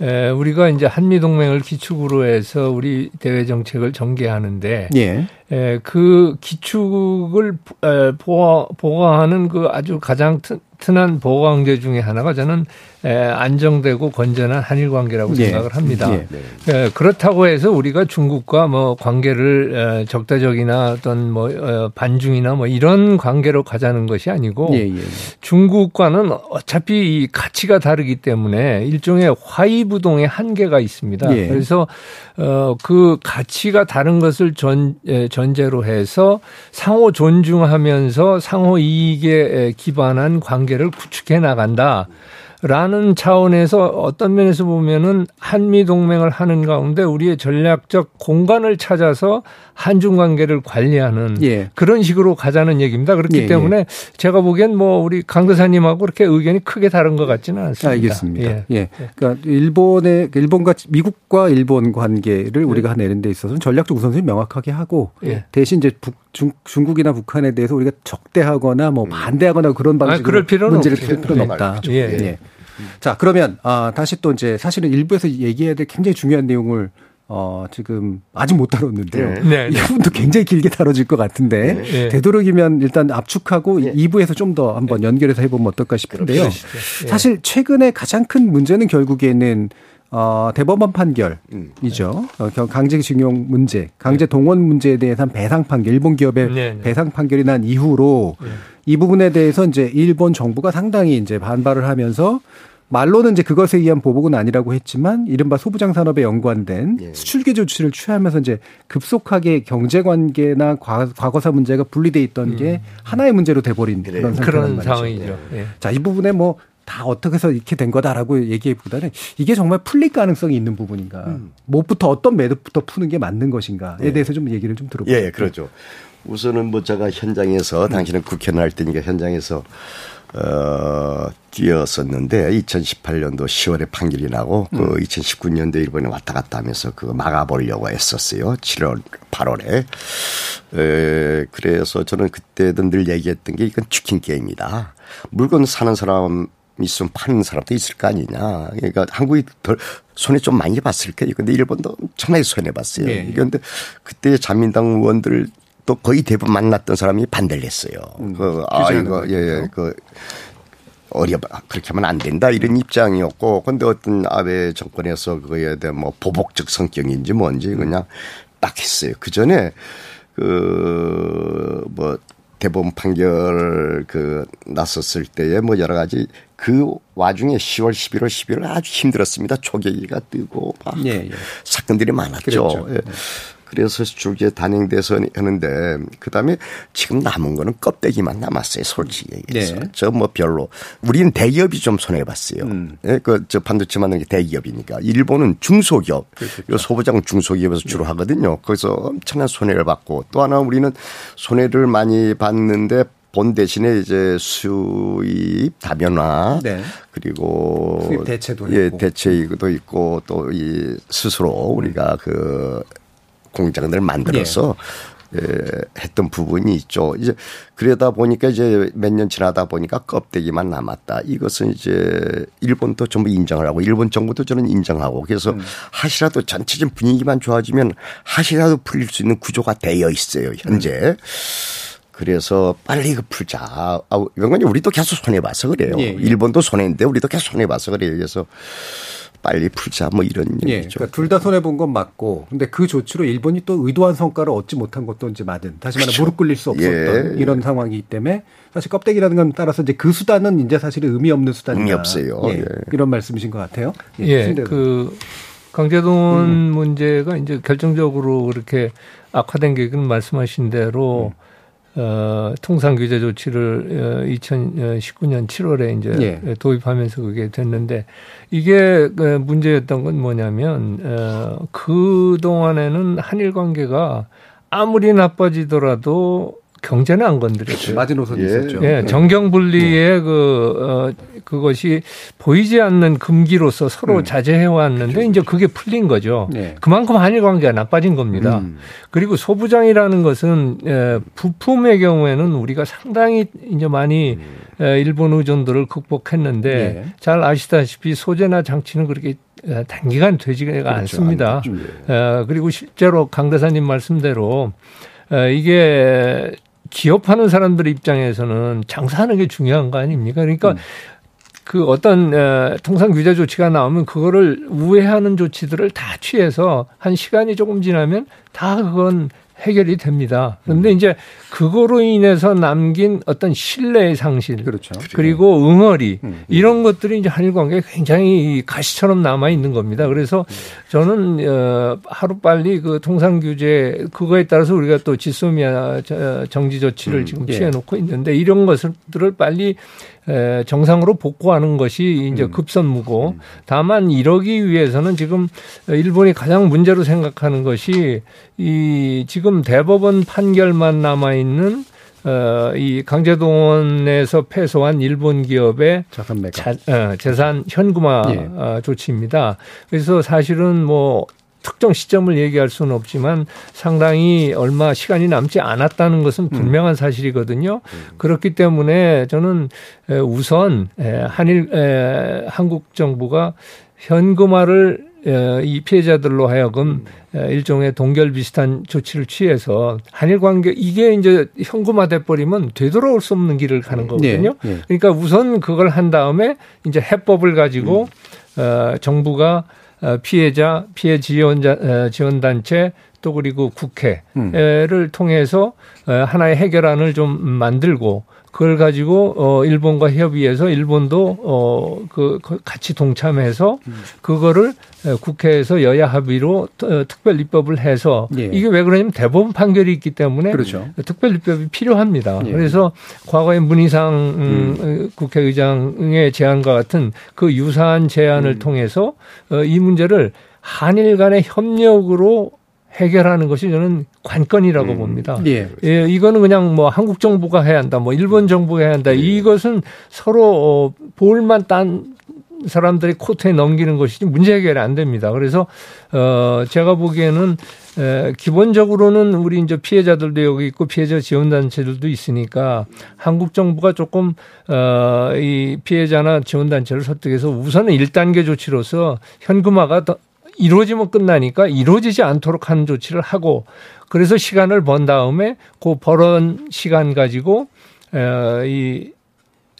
에, 우리가 이제 한미 동맹을 기축으로 해서 우리 대외 정책을 전개하는데 예. 에, 그 기축을 에, 보호, 보호하는 그 아주 가장 튼튼한 보호 관계 중에 하나가 저는 에, 안정되고 건전한 한일 관계라고 예. 생각을 합니다. 예. 에, 그렇다고 해서 우리가 중국과 뭐 관계를 에, 적대적이나 어떤 뭐 어, 반중이나 뭐 이런 관계로 가자는 것이 아니고 예, 예. 중국과는 어차피 이 가치가 다르기 때문에 일종의 화이부동의 한계가 있습니다. 예. 그래서 어, 그 가치가 다른 것을 전, 전 제로 해서 상호 존중하면서 상호 이익에 기반한 관계를 구축해 나간다. 라는 차원에서 어떤 면에서 보면은 한미 동맹을 하는 가운데 우리의 전략적 공간을 찾아서 한중 관계를 관리하는 예. 그런 식으로 가자는 얘기입니다. 그렇기 예, 예. 때문에 예. 제가 보기엔 뭐 우리 강 대사님하고 그렇게 의견이 크게 다른 것 같지는 않습니다. 알겠습니다. 예. 예. 그러니까 일본의 일본과 미국과 일본 관계를 우리가 내는 데 있어서는 전략적 우선순위 명확하게 하고 예. 대신 이제 북, 중, 중국이나 북한에 대해서 우리가 적대하거나 뭐 음. 반대하거나 그런 방식으로 아, 문제를 풀 필요는 없다. 예. 예. 자, 그러면 아, 다시 또 이제 사실은 일부에서 얘기해야 될 굉장히 중요한 내용을 어, 지금 아직 못 다뤘는데요. 네. 네. 이 부분도 굉장히 길게 다뤄질 것 같은데 네. 네. 되도록이면 일단 압축하고 네. 2부에서 좀 더 한번 네. 연결해서 해보면 어떨까 싶은데요. 네. 사실 최근에 가장 큰 문제는 결국에는 어, 대법원 판결이죠. 음. 어, 강제징용 문제, 강제 동원 문제에 대해서 배상 판결, 일본 기업의 배상 판결이 난 이후로 이 부분에 대해서 이제 일본 정부가 상당히 이제 반발을 하면서 말로는 이제 그것에 의한 보복은 아니라고 했지만 이른바 소부장 산업에 연관된 예. 수출계 조치를 취하면서 이제 급속하게 경제 관계나 과거사 문제가 분리돼 있던 음. 게 하나의 문제로 돼버린 그래. 그런 그런 상황이죠. 예. 자, 이 부분에 뭐 다 어떻게 해서 이렇게 된 거다라고 얘기보다는 이게 정말 풀릴 가능성이 있는 부분인가. 음. 무엇부터 어떤 매듭부터 푸는 게 맞는 것인가에 예. 대해서 좀 얘기를 좀 들어볼게요. 예, 그렇죠. 우선은 뭐 제가 현장에서 음. 당신은 국회의원 할 때니까 현장에서 어, 뛰었었는데 2018년도 10월에 판결이 나고 그 음. 그 2019년도 일본에 왔다 갔다 하면서 그거 막아보려고 했었어요. 7월, 8월에. 에, 그래서 저는 그때도 늘 얘기했던 게 이건 치킨 게임이다. 물건 사는 사람 있으면 파는 사람도 있을 거 아니냐. 그러니까 한국이 덜 손해 좀 많이 봤을 거예요. 근데 일본도 엄청나게 손해 봤어요. 네. 그런데 그때 자민당 의원들 또 거의 대부분 만났던 사람이 반대를 했어요. 음, 그, 아, 이거, 예, 예, 그, 어려 그렇게 하면 안 된다 이런 입장이었고 근데 어떤 아베 정권에서 그거에 대한 뭐 보복적 성격인지 뭔지 그냥 딱 했어요. 그 전에 그 뭐 대법원 판결 그 났었을 때에 뭐 여러 가지 그 와중에 10월, 11월, 12월 아주 힘들었습니다. 초계기가 뜨고 막 예, 예. 사건들이 많았죠. 예. 그래서 줄기에 단행돼서 하는데 그다음에 지금 남은 거는 껍데기만 남았어요. 솔직히 얘기해서. 네. 저뭐 별로 우리는 대기업이 좀 손해 봤어요. 음. 예, 그저 반도체 만드는 게 대기업이니까. 일본은 중소기업. 그렇죠. 요 소부장은 중소기업에서 주로 하거든요. 거기서 엄청난 손해를 받고 또 하나 우리는 손해를 많이 받는데 본 대신에 이제 수입 다변화 네. 그리고 수입 대체도 예, 있고. 대체이기도 있고 또 이 스스로 우리가 그 공장들 만들어서 예, 했던 부분이 있죠. 이제 그러다 보니까 이제 몇 년 지나다 보니까 껍데기만 남았다. 이것은 이제 일본도 전부 인정을 하고 일본 정부도 저는 인정하고 그래서 하시라도 전체적인 분위기만 좋아지면 하시라도 풀릴 수 있는 구조가 되어 있어요. 현재. 그래서 빨리 그 풀자. 아, 이건 우리도 계속 손해봐서 그래요. 예, 예. 일본도 손해인데 우리도 계속 손해봐서 그래요. 그래서 빨리 풀자 뭐 이런 예, 얘기죠. 그러니까 둘 다 손해 본 건 맞고, 근데 그 조치로 일본이 또 의도한 성과를 얻지 못한 것도 이제 맞은. 다시 말해. 무릎 꿇릴 수 없었던 예. 이런 상황이기 때문에 사실 껍데기라는 건 따라서 이제 그 수단은 이제 사실 의미 없는 수단이다. 의미 없어요. 예, 예. 이런 말씀이신 것 같아요. 예, 신대로. 그 강제동 문제가 이제 결정적으로 그렇게 악화된 계기는 말씀하신 대로 어, 통상 규제 조치를 어, 2019년 7월에 이제 예. 도입하면서 그게 됐는데 이게 그 문제였던 건 뭐냐면 어, 그 동안에는 한일 관계가 아무리 나빠지더라도 경제는 안 건드렸어요. 마지노선이 예. 있었죠. 예, 정경분리의 그, 어, 그것이 보이지 않는 금기로서 서로 자제해 왔는데 이제 그게 풀린 거죠. 네. 그만큼 한일 관계가 나빠진 겁니다. 그리고 소부장이라는 것은 에, 부품의 경우에는 우리가 상당히 이제 많이 에, 일본 의존도를 극복했는데 네. 잘 아시다시피 소재나 장치는 그렇게 에, 단기간 되지가 않습니다. 에, 그리고 실제로 강 대사님 말씀대로 에, 이게 기업하는 사람들 입장에서는 장사하는 게 중요한 거 아닙니까? 그러니까 그 어떤 에, 통상 규제 조치가 나오면 그거를 우회하는 조치들을 다 취해서 한 시간이 조금 지나면 다 그건 해결이 됩니다. 그런데 이제 그거로 인해서 남긴 어떤 신뢰의 상실, 그렇죠. 그리고 응어리 이런 것들이 이제 한일 관계에 굉장히 이 가시처럼 남아 있는 겁니다. 그래서 저는 어, 하루 빨리 그 통상 규제 그거에 따라서 우리가 또 지소미아 저- 정지 조치를 지금 예. 취해 놓고 있는데 이런 것들을 빨리 에, 정상으로 복구하는 것이 이제 급선무고 다만 이러기 위해서는 지금 일본이 가장 문제로 생각하는 것이 이 지금 대법원 판결만 남아 있는 어, 이 강제동원에서 패소한 일본 기업의. 자, 어, 재산 현금화 예. 어, 조치입니다. 그래서 사실은 뭐 특정 시점을 얘기할 수는 없지만 상당히 얼마 시간이 남지 않았다는 것은 분명한 사실이거든요. 그렇기 때문에 저는 에, 우선 에, 한일 에, 한국 정부가 현금화를 에, 이 피해자들로 하여금 에, 일종의 동결 비슷한 조치를 취해서 한일 관계 이게 이제 현금화 돼 버리면 되돌아올 수 없는 길을 가는 거거든요. 예, 예. 그러니까 우선 그걸 한 다음에 이제 해법을 가지고 어, 정부가 어, 피해자, 피해 지원자, 어, 지원단체 또 그리고 국회를 통해서 어, 하나의 해결안을 좀 만들고 그걸 가지고 어 일본과 협의해서 일본도 어그 그 같이 동참해서 그거를 에, 국회에서 여야 합의로 어, 특별 입법을 해서 예. 이게 왜 그러냐면 대법원 판결이 있기 때문에 그렇죠. 특별 입법이 필요합니다. 예. 그래서 과거에 문희상 음, 어, 국회의장의 제안과 같은 그 유사한 제안을 통해서 어, 이 문제를 한일 간의 협력으로 해결하는 것이 저는 관건이라고 봅니다. 예. 예, 이거는 그냥 뭐 한국 정부가 해야 한다, 뭐 일본 정부가 해야 한다. 이것은 서로 어, 볼만 딴 사람들이 코트에 넘기는 것이지 문제 해결이 안 됩니다. 그래서 어 제가 보기에는 에, 기본적으로는 우리 이제 피해자들도 여기 있고 피해자 지원 단체들도 있으니까 한국 정부가 조금 어 이 피해자나 지원 단체를 설득해서 우선은 1단계 조치로서 현금화가 더 이루어지면 끝나니까 이루어지지 않도록 하는 조치를 하고 그래서 시간을 번 다음에 그 벌은 시간 가지고 어, 이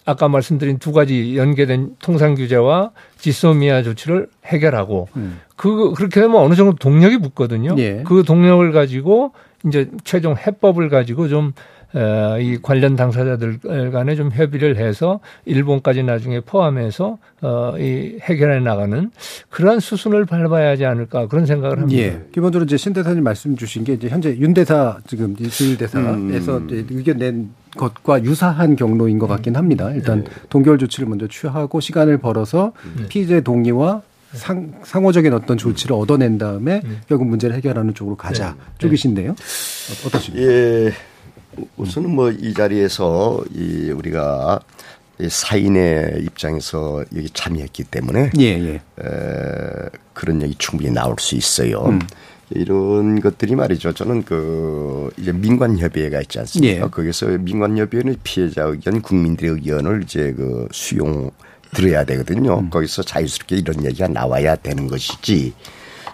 아까 말씀드린 두 가지 연계된 통상 규제와 지소미아 조치를 해결하고 음. 그 그렇게 되면 어느 정도 동력이 붙거든요. 예. 그 동력을 가지고 이제 최종 해법을 가지고 좀 어, 이 관련 당사자들 간에 좀 협의를 해서 일본까지 나중에 포함해서 어, 이 해결해 나가는 그러한 수순을 밟아야 하지 않을까 그런 생각을 합니다. 예. 기본적으로 이제 신 대사님 말씀 주신 게 이제 현재 윤 대사 지금 이주일 대사에서 음. 의견 낸 것과 유사한 경로인 것 같긴 합니다. 일단 동결 조치를 먼저 취하고 시간을 벌어서 피의자의 동의와 상, 상호적인 어떤 조치를 얻어낸 다음에 결국 문제를 해결하는 쪽으로 가자 쪽이신데요. 어, 어떠십니까? 예, 우선은 뭐 이 자리에서 이 우리가 이 사인의 입장에서 여기 참여했기 때문에 예, 예. 에, 그런 얘기 충분히 나올 수 있어요. 음. 이런 것들이 말이죠. 저는 그 이제 민관협의회가 있지 않습니까? 예. 거기서 민관협의회는 피해자 의견, 국민들의 의견을 이제 그 수용 들어야 되거든요. 음. 거기서 자유스럽게 이런 얘기가 나와야 되는 것이지.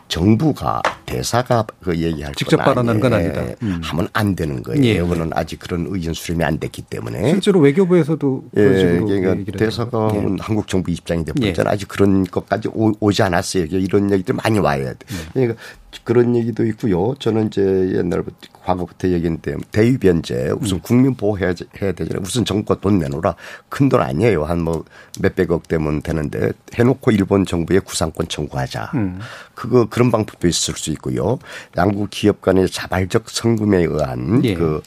정부가 대사가 그 얘기할 직접 건 발언하는 건. 아니다. 음. 하면 안 되는 거예요. 예. 그거는 아직 그런 의견 수렴이 안 됐기 때문에. 실제로 외교부에서도 예, 그러니까 대사가. 예. 는 한국 정부 입장이 되었잖아요. 아직 그런 것까지 오, 지 않았어요. 이런 얘기들 많이 와야 돼. 네. 그러니까 그런 얘기도 있고요. 저는 이제 옛날부터 과거부터 얘기했는데 대위 변제 음. 우선 국민 보호해야 해야 되잖아요. 우선 정부가 돈 내놓으라 큰 돈 아니에요. 한 뭐 몇백억 되면 되는데 해놓고 일본 정부에 구상권 청구하자. 음. 그거 그런 방법도 있을 수 있고 요. 양국 기업 간의 자발적 성금에 의한 예. 그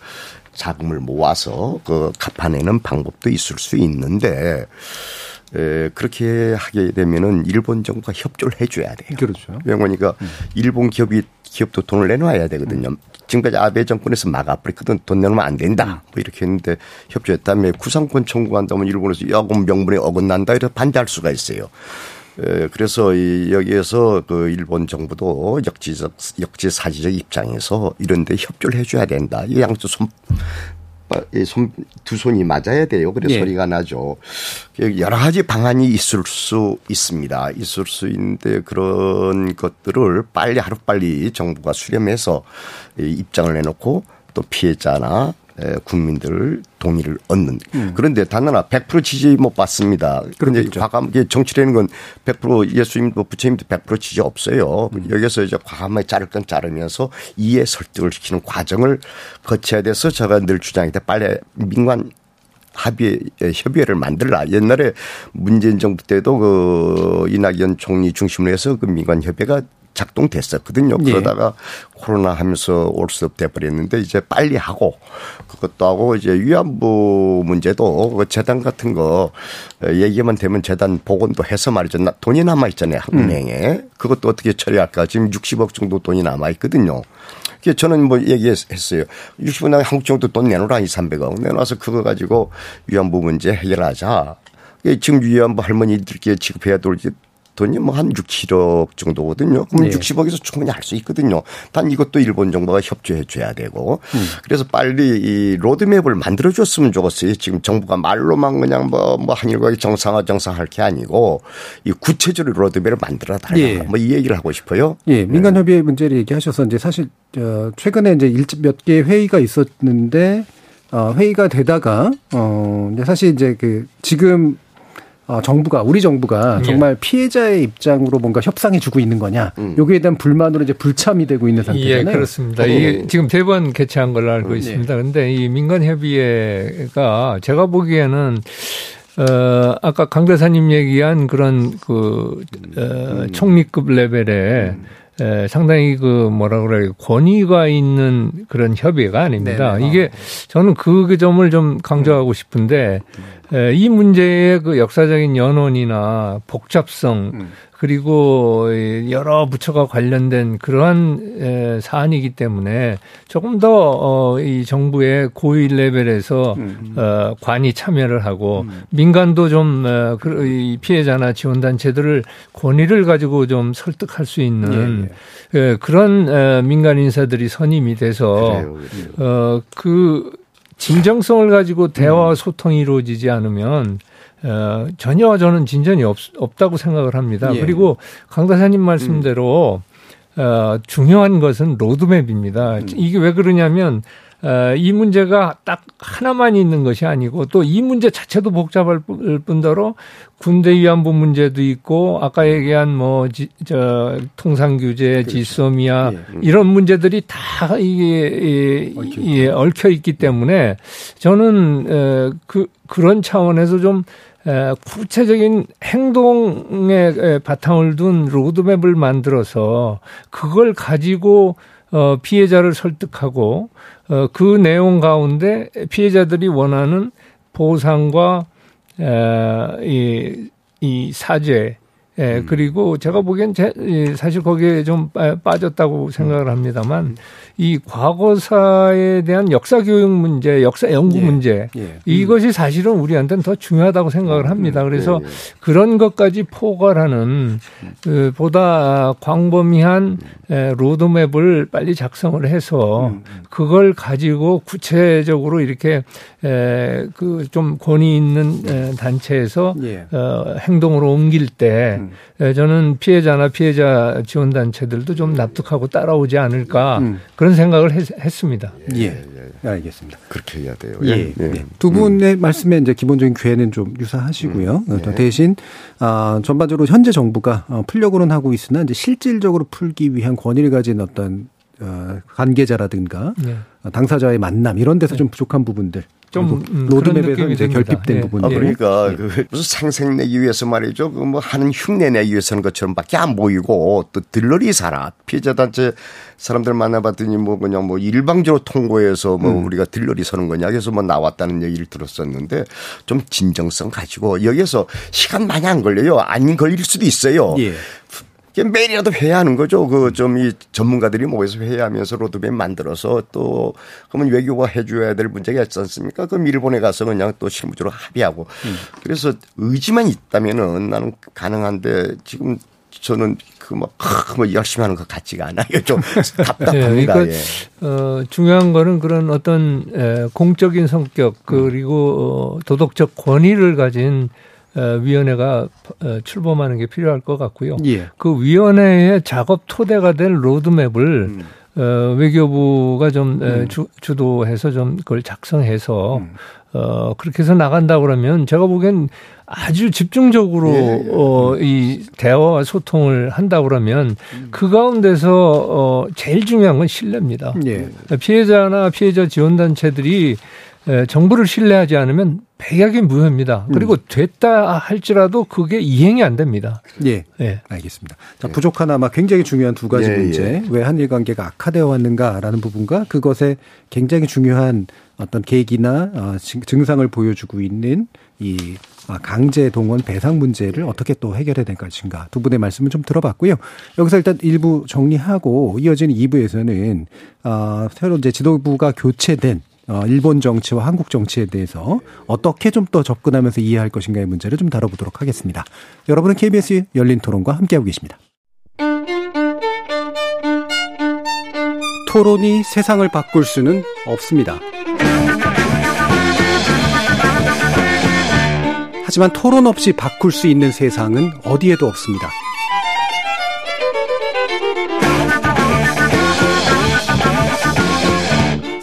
자금을 모아서 그 갚아내는 방법도 있을 수 있는데 에, 그렇게 하게 되면은 일본 정부가 협조를 해줘야 돼요. 그렇죠. 왜냐니까 일본 기업이 기업도 돈을 내놔야 되거든요. 지금까지 아베 정권에서 막아버렸거든. 돈 내놓으면 안 된다. 뭐 이렇게 했는데 협조했다며 구상권 청구한다면 일본에서 야, 그럼 명분에 어긋난다. 이래서 반대할 수가 있어요. 에, 그래서 이 여기에서 그 일본 정부도 역지적, 역지사지적 입장에서 이런데 협조를 해줘야 된다. 이 양쪽 손, 이 손, 두 손이 맞아야 돼요. 그래 예. 소리가 나죠. 여러 가지 방안이 있을 수 있습니다. 있을 수 있는데 그런 것들을 빨리 하루빨리 정부가 수렴해서 이 입장을 내놓고 또 피해자나 에, 국민들 동의를 얻는. 그런데 단 하나 100% 지지 못 받습니다. 그런데. 과감하게 정치라는 건 100% 예수님도 부처님도 100% 지지 없어요. 여기서 이제 과감하게 자를 건 자르면서 이해 설득을 시키는 과정을 거쳐야 돼서 제가 늘 주장했다. 빨리 민관 합의 협의회를 만들라. 옛날에 문재인 정부 때도 그 이낙연 총리 중심으로 해서 그 민관 협의회가 작동됐었거든요. 예. 그러다가 코로나 하면서 올 수 없대 버렸는데 이제 빨리 하고 그것도 하고 이제 위안부 문제도 그 재단 같은 거 얘기만 되면 재단 복원도 해서 말이죠. 나- 돈이 남아 있잖아요. 한국은행에. 그것도 어떻게 처리할까. 지금 60억 정도 돈이 남아 있거든요. 그게 저는 뭐 얘기했어요. 60억 나 한국 정도 돈 내놓으라 이 300억. 내놔서 그거 가지고 위안부 문제 해결하자. 지금 위안부 할머니들께 지급해야 될 돈이 뭐 한 6, 7억 정도거든요. 그럼 네. 60억에서 충분히 할 수 있거든요. 단 이것도 일본 정부가 협조해 줘야 되고. 음. 그래서 빨리 이 로드맵을 만들어 줬으면 좋겠어요. 지금 정부가 말로만 그냥 뭐, 뭐 한일과의 정상화 정상할 게 아니고 이 구체적으로 로드맵을 만들어 달라. 예. 뭐이 얘기를 하고 싶어요. 예, 민간 협의회 문제를 얘기하셔서 이제 사실 어 최근에 이제 일집 몇개 회의가 있었는데 어 회의가 되다가 어 이제 사실 이제 그 지금 어 정부가 우리 정부가 예. 정말 피해자의 입장으로 뭔가 협상해 주고 있는 거냐. 음. 여기에 대한 불만으로 이제 불참이 되고 있는 상태잖아요. 예, 그렇습니다. 어. 이게 지금 대번 개최한 걸로 알고 네. 있습니다. 그런데 이 민간협의회가 제가 보기에는 어, 아까 강 대사님 얘기한 그런 그, 어, 총리급 레벨의 에, 상당히 그 뭐라 그래요 권위가 있는 그런 협의회가 아닙니다. 네네. 이게 저는 그 점을 좀 강조하고 싶은데 에, 이 문제의 그 역사적인 연원이나 복잡성 그리고 이 여러 부처가 관련된 그러한 에, 사안이기 때문에 조금 더 이 정부의 고위 레벨에서 어, 관이 참여를 하고 민간도 좀 어, 그, 이 피해자나 지원 단체들을 권위를 가지고 좀 설득할 수 있는 예, 그런 에, 민간 인사들이 선임이 돼서 그래요. 어, 그 진정성을 가지고 대화와 소통이 이루어지지 않으면 어, 전혀 저는 진전이 없, 없다고 생각을 합니다. 예. 그리고 강 대사님 말씀대로 어, 중요한 것은 로드맵입니다. 이게 왜 그러냐면 어, 이 문제가 딱 하나만 있는 것이 아니고 또 이 문제 자체도 복잡할 뿐더러 군대 위안부 문제도 있고 아까 얘기한 뭐 저 통상 규제, 그렇죠. 지소미아 예. 음. 이런 문제들이 다 이게 얽혀, 예, 얽혀 있기 때문에 저는 어, 그 그런 차원에서 좀 구체적인 행동에 바탕을 둔 로드맵을 만들어서 그걸 가지고 어, 피해자를 설득하고 어, 그 내용 가운데 피해자들이 원하는 보상과 이, 이 사죄 예, 음. 그리고 제가 보기엔 제, 사실 거기에 좀 빠졌다고 생각을 합니다만 음. 이 과거사에 대한 역사 교육 문제, 역사 연구 예. 문제 예. 이것이 사실은 우리한테는 더 중요하다고 생각을 합니다. 음. 그래서 예, 예. 그런 것까지 포괄하는 그 보다 광범위한 로드맵을 빨리 작성을 해서 그걸 가지고 구체적으로 이렇게 그좀 권위 있는 단체에서 예. 어, 행동으로 옮길 때 음. 저는 피해자나 피해자 지원 단체들도 좀 납득하고 따라오지 않을까 음. 그런 생각을 했, 습니다 예, 예, 예, 알겠습니다. 그렇게 해야 돼요. 예, 예. 예. 두 분의 음. 말씀에 이제 기본적인 괴는 좀 유사하시고요. 음. 예. 대신 아, 전반적으로 현재 정부가 어, 풀려고는 하고 있으나 이제 실질적으로 풀기 위한 권위를 가진 어떤 어, 관계자라든가 네. 당사자의 만남 이런 데서 좀 부족한 부분들 좀 음, 로드맵에서 이제 결핍된 예. 부분. 아, 그러니까 예. 그 무슨 상생 내기 위해서 말이죠. 그 뭐 하는 흉내 내기 위해서는 것처럼밖에 안 보이고 또 들러리 살아 피해자 단체 사람들 만나봤더니 뭐 그냥 뭐 일방적으로 통고해서 뭐 음. 우리가 들러리 서는 거냐 그래서 뭐 나왔다는 얘기를 들었었는데 좀 진정성 가지고 여기에서 시간 많이 안 걸려요. 안 걸릴 수도 있어요. 예. 매일이라도 회의하는 거죠. 그 좀 이 전문가들이 모여서 회의하면서 로드맵 만들어서 또 그러면 외교가 해줘야 될 문제가 있지 않습니까? 그럼 일본에 가서 그냥 또 실무적으로 합의하고 음. 그래서 의지만 있다면은 나는 가능한데 지금 저는 그뭐 뭐 열심히 하는 것 같지가 않아요. 좀 답답합니다. 네, 그러니까 예. 어, 중요한 거는 그런 어떤 에, 공적인 성격 그리고 어, 도덕적 권위를 가진 어, 위원회가 어, 출범하는 게 필요할 것 같고요. 예. 그 위원회의 작업 토대가 될 로드맵을 음. 어, 외교부가 좀 음. 주, 주도해서 좀 그걸 작성해서 음. 어, 그렇게 해서 나간다 그러면 제가 보기엔 아주 집중적으로 예, 예. 어, 이 대화와 소통을 한다 그러면 음. 그 가운데서 어, 제일 중요한 건 신뢰입니다. 예. 피해자나 피해자 지원단체들이 정부를 신뢰하지 않으면 백약이 무효입니다. 음. 그리고 됐다 할지라도 그게 이행이 안 됩니다. 예. 예. 알겠습니다. 자, 부족한 아마 굉장히 중요한 두 가지 예, 문제. 예. 왜 한일 관계가 악화되어 왔는가라는 부분과 그것에 굉장히 중요한 어떤 계기나 어, 증상을 보여주고 있는 이 아, 강제 동원 배상 문제를 어떻게 또 해결해야 될 것인가 두 분의 말씀을 좀 들어봤고요. 여기서 일단 일부 정리하고 이어지는 2부에서는 어, 새로 이제 지도부가 교체된 어, 일본 정치와 한국 정치에 대해서 어떻게 좀 더 접근하면서 이해할 것인가의 문제를 좀 다뤄보도록 하겠습니다. 여러분은 KBS 열린 토론과 함께하고 계십니다. 토론이 세상을 바꿀 수는 없습니다. 하지만 토론 없이 바꿀 수 있는 세상은 어디에도 없습니다.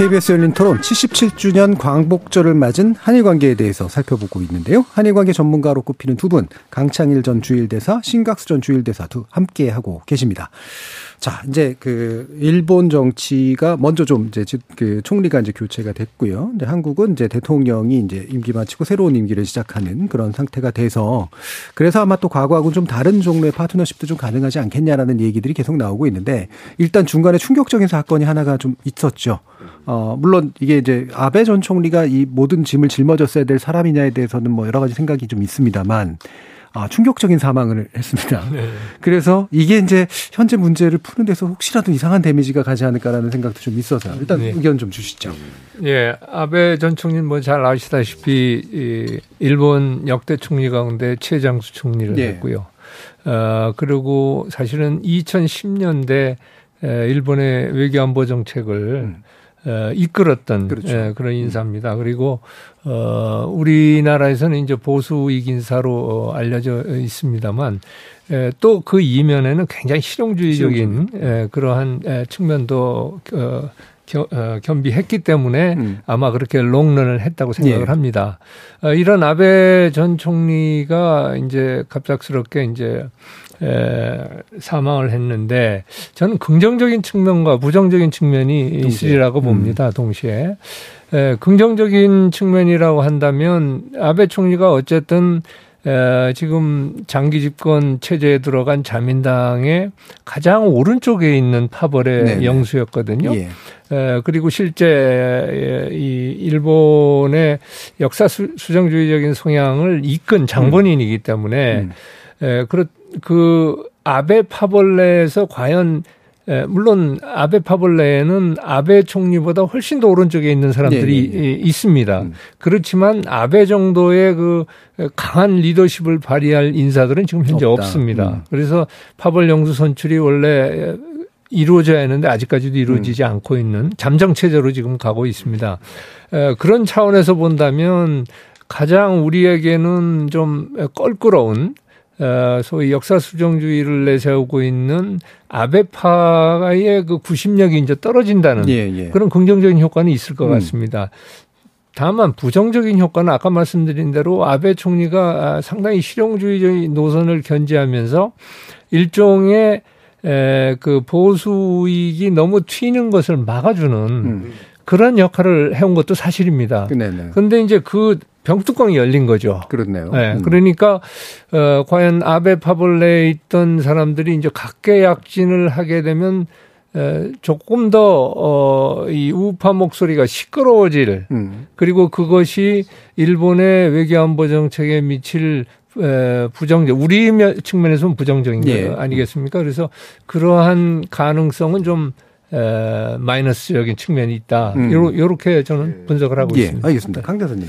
KBS 열린 토론 77주년 광복절을 맞은 한일 관계에 대해서 살펴보고 있는데요. 한일 관계 전문가로 꼽히는 두 분, 강창일 전 주일대사, 신각수 전 주일대사 두 함께 하고 계십니다. 자, 이제 그 일본 정치가 먼저 좀 이제 그 총리가 이제 교체가 됐고요. 근데 한국은 이제 대통령이 이제 임기 마치고 새로운 임기를 시작하는 그런 상태가 돼서 그래서 아마 또 과거하고는 좀 다른 종류의 파트너십도 좀 가능하지 않겠냐라는 얘기들이 계속 나오고 있는데 일단 중간에 충격적인 사건이 하나가 좀 있었죠. 어, 물론 이게 이제 아베 전 총리가 이 모든 짐을 짊어졌어야 될 사람이냐에 대해서는 뭐 여러 가지 생각이 좀 있습니다만 아, 충격적인 사망을 했습니다. 네. 그래서 이게 이제 현재 문제를 푸는 데서 혹시라도 이상한 데미지가 가지 않을까라는 생각도 좀 있어서 일단 네. 의견 좀 주시죠. 예, 아베 전 총리는 뭐 잘 아시다시피 이 일본 역대 총리 가운데 최장수 총리를 네. 했고요. 어, 그리고 사실은 2010년대 일본의 외교안보 정책을 음. 어, 이끌었던 그렇죠. 예, 그런 인사입니다. 그리고 어, 우리나라에서는 이제 보수익 인사로 어, 알려져 있습니다만 예, 또그 이면에는 굉장히 실용주의적인 예, 그러한 예, 측면도 어, 겨, 어, 겸비했기 때문에 음. 아마 그렇게 롱런을 했다고 생각을 예. 합니다. 어, 이런 아베 전 총리가 이제 갑작스럽게 이제 에, 사망을 했는데 저는 긍정적인 측면과 부정적인 측면이 동시에. 있으리라고 음. 봅니다. 음. 동시에. 에, 긍정적인 측면이라고 한다면 아베 총리가 어쨌든 에, 지금 장기 집권 체제에 들어간 자민당의 가장 오른쪽에 있는 파벌의 네네. 영수였거든요. 예. 에, 그리고 실제 이 일본의 역사 수 정주의적인 성향을 이끈 장본인이기 때문에 음. 에, 그렇 그 아베 파벌레에서 과연 에, 물론 아베 파벌레에는 아베 총리보다 훨씬 더 오른쪽에 있는 사람들이 네네. 네, 네. 있습니다. 음. 그렇지만 아베 정도의 그 강한 리더십을 발휘할 인사들은 지금 현재 없다. 없습니다. 음. 그래서 파벌 영수 선출이 원래 이루어져야 하는데 아직까지도 이루어지지 음. 않고 있는 잠정 체제로 지금 가고 있습니다. 에, 그런 차원에서 본다면 가장 우리에게는 좀 껄끄러운 어, 소위 역사 수정주의를 내세우고 있는 아베파의 그 구심력이 이제 떨어진다는 예, 예. 그런 긍정적인 효과는 있을 것 음. 같습니다. 다만 부정적인 효과는 아까 말씀드린 대로 아베 총리가 아, 상당히 실용주의적인 노선을 견지하면서 일종의 에, 그 보수익이 너무 튀는 것을 막아주는 음. 그런 역할을 해온 것도 사실입니다. 그런데 이제 그 병뚜껑이 열린 거죠. 그렇네요. 네. 음. 그러니까 어 과연 아베 파벌레에 있던 사람들이 이제 각계약진을 하게 되면 에, 조금 더 어 이 우파 목소리가 시끄러워질 음. 그리고 그것이 일본의 외교안보 정책에 미칠 에, 부정적 우리 측면에서는 부정적인 예. 거 아니겠습니까? 그래서 그러한 가능성은 좀 에, 마이너스적인 측면이 있다. 음. 요, 요렇게 저는 분석을 하고 예, 있습니다. 알겠습니다. 강 대사님.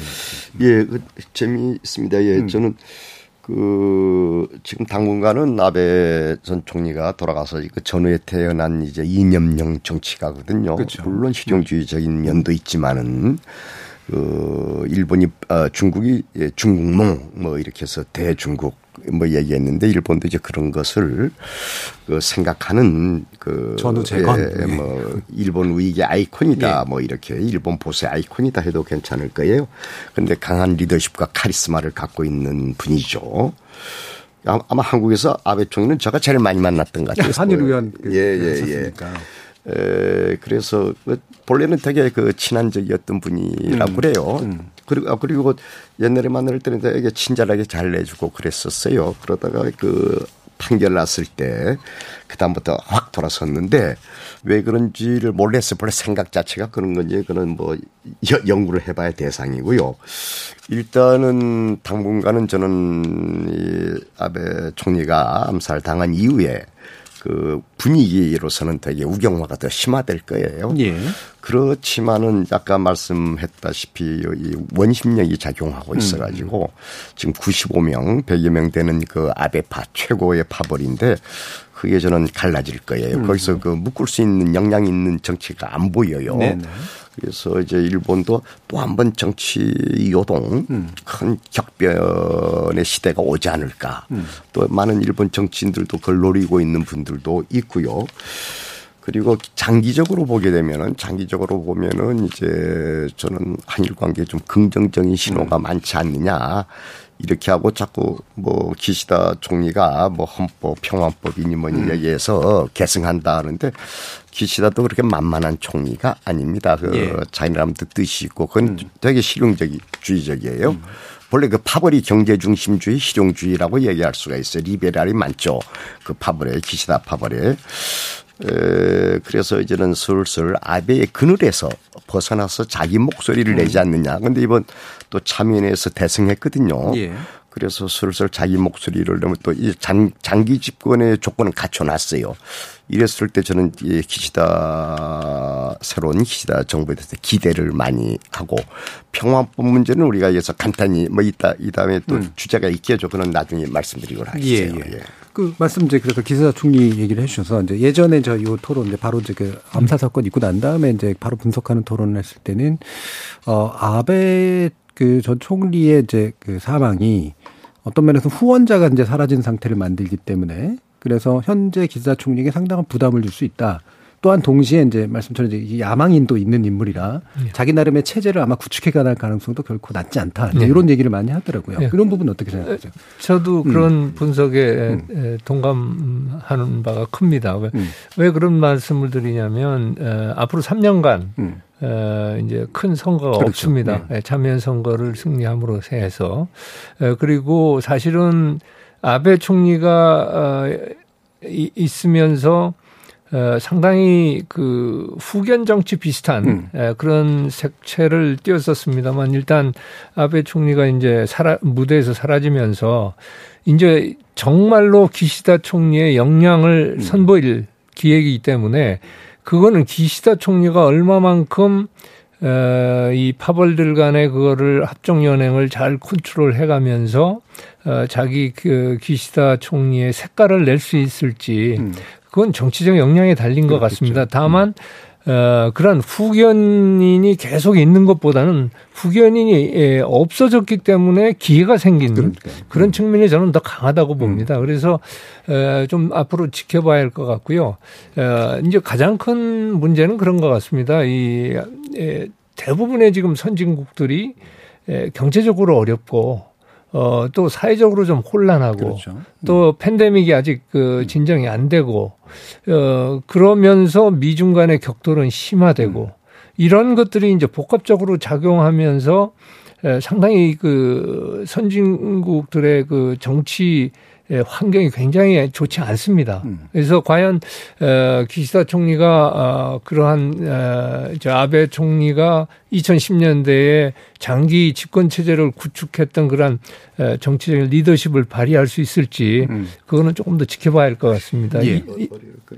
예, 그, 재미있습니다. 예, 음. 저는 그 지금 당분간은 아베 전 총리가 돌아가서 그 전후에 태어난 이제 이념형 정치가거든요. 그렇죠. 물론 실용주의적인 면도 있지만은 그 일본이 아 중국이 예, 중국몽 뭐 이렇게 해서 대중국 뭐 얘기했는데 일본도 이제 그런 것을 그 생각하는 그 전후 재건 예, 뭐 일본 위기 아이콘이다 예. 뭐 이렇게 일본 보수의 아이콘이다 해도 괜찮을 거예요. 근데 강한 리더십과 카리스마를 갖고 있는 분이죠. 아마 한국에서 아베 총리는 제가 제일 많이 만났던 것 같아요. 한일 의원 그 예, 예, 예. 에, 그래서 그 본래는 되게 그 친한적이었던 분이라고 음. 그래요. 음. 그리고 아, 그리고 옛날에 만날 때는 되게 친절하게 잘 내주고 그랬었어요. 그러다가 그 판결 났을 때 그다음부터 확 돌아섰는데 왜 그런지를 몰랐어요. 본래 생각 자체가 그런 건지 그는 뭐 연구를 해봐야 대상이고요. 일단은 당분간은 저는 이 아베 총리가 암살 당한 이후에 그 분위기로서는 되게 우경화가 더 심화될 거예요. 예. 그렇지만은 아까 말씀했다시피 이 원심력이 작용하고 있어가지고 음. 지금 95명, 100여 명 되는 그 아베파 최고의 파벌인데 그게 저는 갈라질 거예요. 음. 거기서 그 묶을 수 있는 역량 있는 정치가 안 보여요. 네네. 그래서 이제 일본도 또 한 번 정치 요동 음. 큰 격변의 시대가 오지 않을까. 음. 또 많은 일본 정치인들도 그걸 노리고 있는 분들도 있고요. 그리고 장기적으로 보게 되면은 장기적으로 보면은 이제 저는 한일 관계에 좀 긍정적인 신호가 음. 많지 않느냐. 이렇게 하고 자꾸 뭐 기시다 총리가 뭐 헌법 평화법이니 뭐니 음. 얘기해서 계승한다 하는데 기시다도 그렇게 만만한 총리가 아닙니다. 그 예. 자기네람도 뜻이 있고 그건 음. 되게 실용적이주의적이에요. 음. 원래 그 파벌이 경제 중심주의, 실용주의라고 얘기할 수가 있어요. 리베랄이 많죠. 그 파벌에 기시다 파벌에. 에, 그래서 이제는 슬슬 아베의 그늘에서 벗어나서 자기 목소리를 내지 않느냐. 근데 이번 또 참여인에서 대승했거든요. 예. 그래서 슬슬 자기 목소리를 너무 또이 장기 집권의 조건을 갖춰놨어요. 이랬을 때 저는 이 기시다 새로운 기시다 정부에 대해서 기대를 많이 하고 평화법 문제는 우리가 여기서 간단히 뭐 이따 이 다음에 또 음. 주제가 있겠죠. 그는 나중에 말씀드리고 하시죠. 예, 예. 예. 그 말씀 이제 그래서 기시다 총리 얘기를 해주셔서 이제 예전에 저이 토론 이제 바로 이제 그 암사 사건 있고 난 다음에 이제 바로 분석하는 토론을 했을 때는 어 아베 그 전 총리의 이제 그 사망이 어떤 면에서 후원자가 이제 사라진 상태를 만들기 때문에 그래서 현재 기사 총리에게 상당한 부담을 줄 수 있다. 또한 동시에 이제 말씀처럼 이제 야망인도 있는 인물이라 네. 자기 나름의 체제를 아마 구축해 가는 가능성도 결코 낮지 않다. 네. 이런 얘기를 많이 하더라고요. 네. 이런 부분 어떻게 생각하세요? 저도 음. 그런 음. 분석에 음. 동감하는 바가 큽니다. 왜, 음. 왜 그런 말씀을 드리냐면 에, 앞으로 3년간 음. 에, 이제 큰 선거가 그렇죠. 없습니다. 네. 참여 선거를 승리함으로 해서 에, 그리고 사실은 아베 총리가 어, 있으면서 어, 상당히 그 후견 정치 비슷한 음. 에, 그런 색채를 띄었었습니다만 일단 아베 총리가 이제 사라, 무대에서 사라지면서 이제 정말로 기시다 총리의 역량을 음. 선보일 기획이기 때문에 그거는 기시다 총리가 얼마만큼 어, 이 파벌들 간의 그거를 합종 연행을 잘 컨트롤 해가면서 어, 자기 그 기시다 총리의 색깔을 낼 수 있을지 음. 그건 정치적 역량에 달린 그렇겠죠. 것 같습니다. 다만 어, 그런 후견인이 계속 있는 것보다는 후견인이 예, 없어졌기 때문에 기회가 생긴 그러니까요. 그런 측면이 저는 더 강하다고 봅니다. 음. 그래서 어, 좀 앞으로 지켜봐야 할 것 같고요. 어, 이제 가장 큰 문제는 그런 것 같습니다. 이 예, 대부분의 지금 선진국들이 예, 경제적으로 어렵고 어, 또 사회적으로 좀 혼란하고 그렇죠. 또 팬데믹이 아직 그 진정이 안 되고 어, 그러면서 미중 간의 격돌은 심화되고 음. 이런 것들이 이제 복합적으로 작용하면서 상당히 그 선진국들의 그 정치 예, 환경이 굉장히 좋지 않습니다. 음. 그래서 과연 어, 기시다 총리가 어, 그러한 어, 저 아베 총리가 2010년대에 장기 집권 체제를 구축했던 그러한 정치적인 리더십을 발휘할 수 있을지 음. 그거는 조금 더 지켜봐야 할 것 같습니다. 예. 이,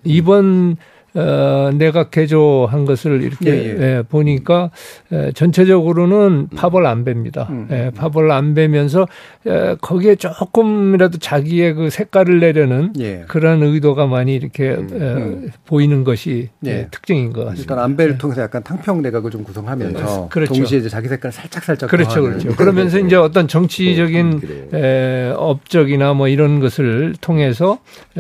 이번 어, 내각 개조한 것을 이렇게 예, 예. 예, 보니까 에, 전체적으로는 파벌 안배입니다. 음. 예, 파벌 안배면서 에, 거기에 조금이라도 자기의 그 색깔을 내려는 예. 그런 의도가 많이 이렇게 음. 에, 음. 보이는 것이 예. 특징인 것 같습니다. 일단 안배를 통해서 약간 탕평 내각을 좀 구성하면서 그렇죠. 동시에 이제 자기 색깔 살짝 살짝 그렇죠, 그렇죠. 그러면서 이제 어떤 정치적인 음, 에, 업적이나 뭐 이런 것을 통해서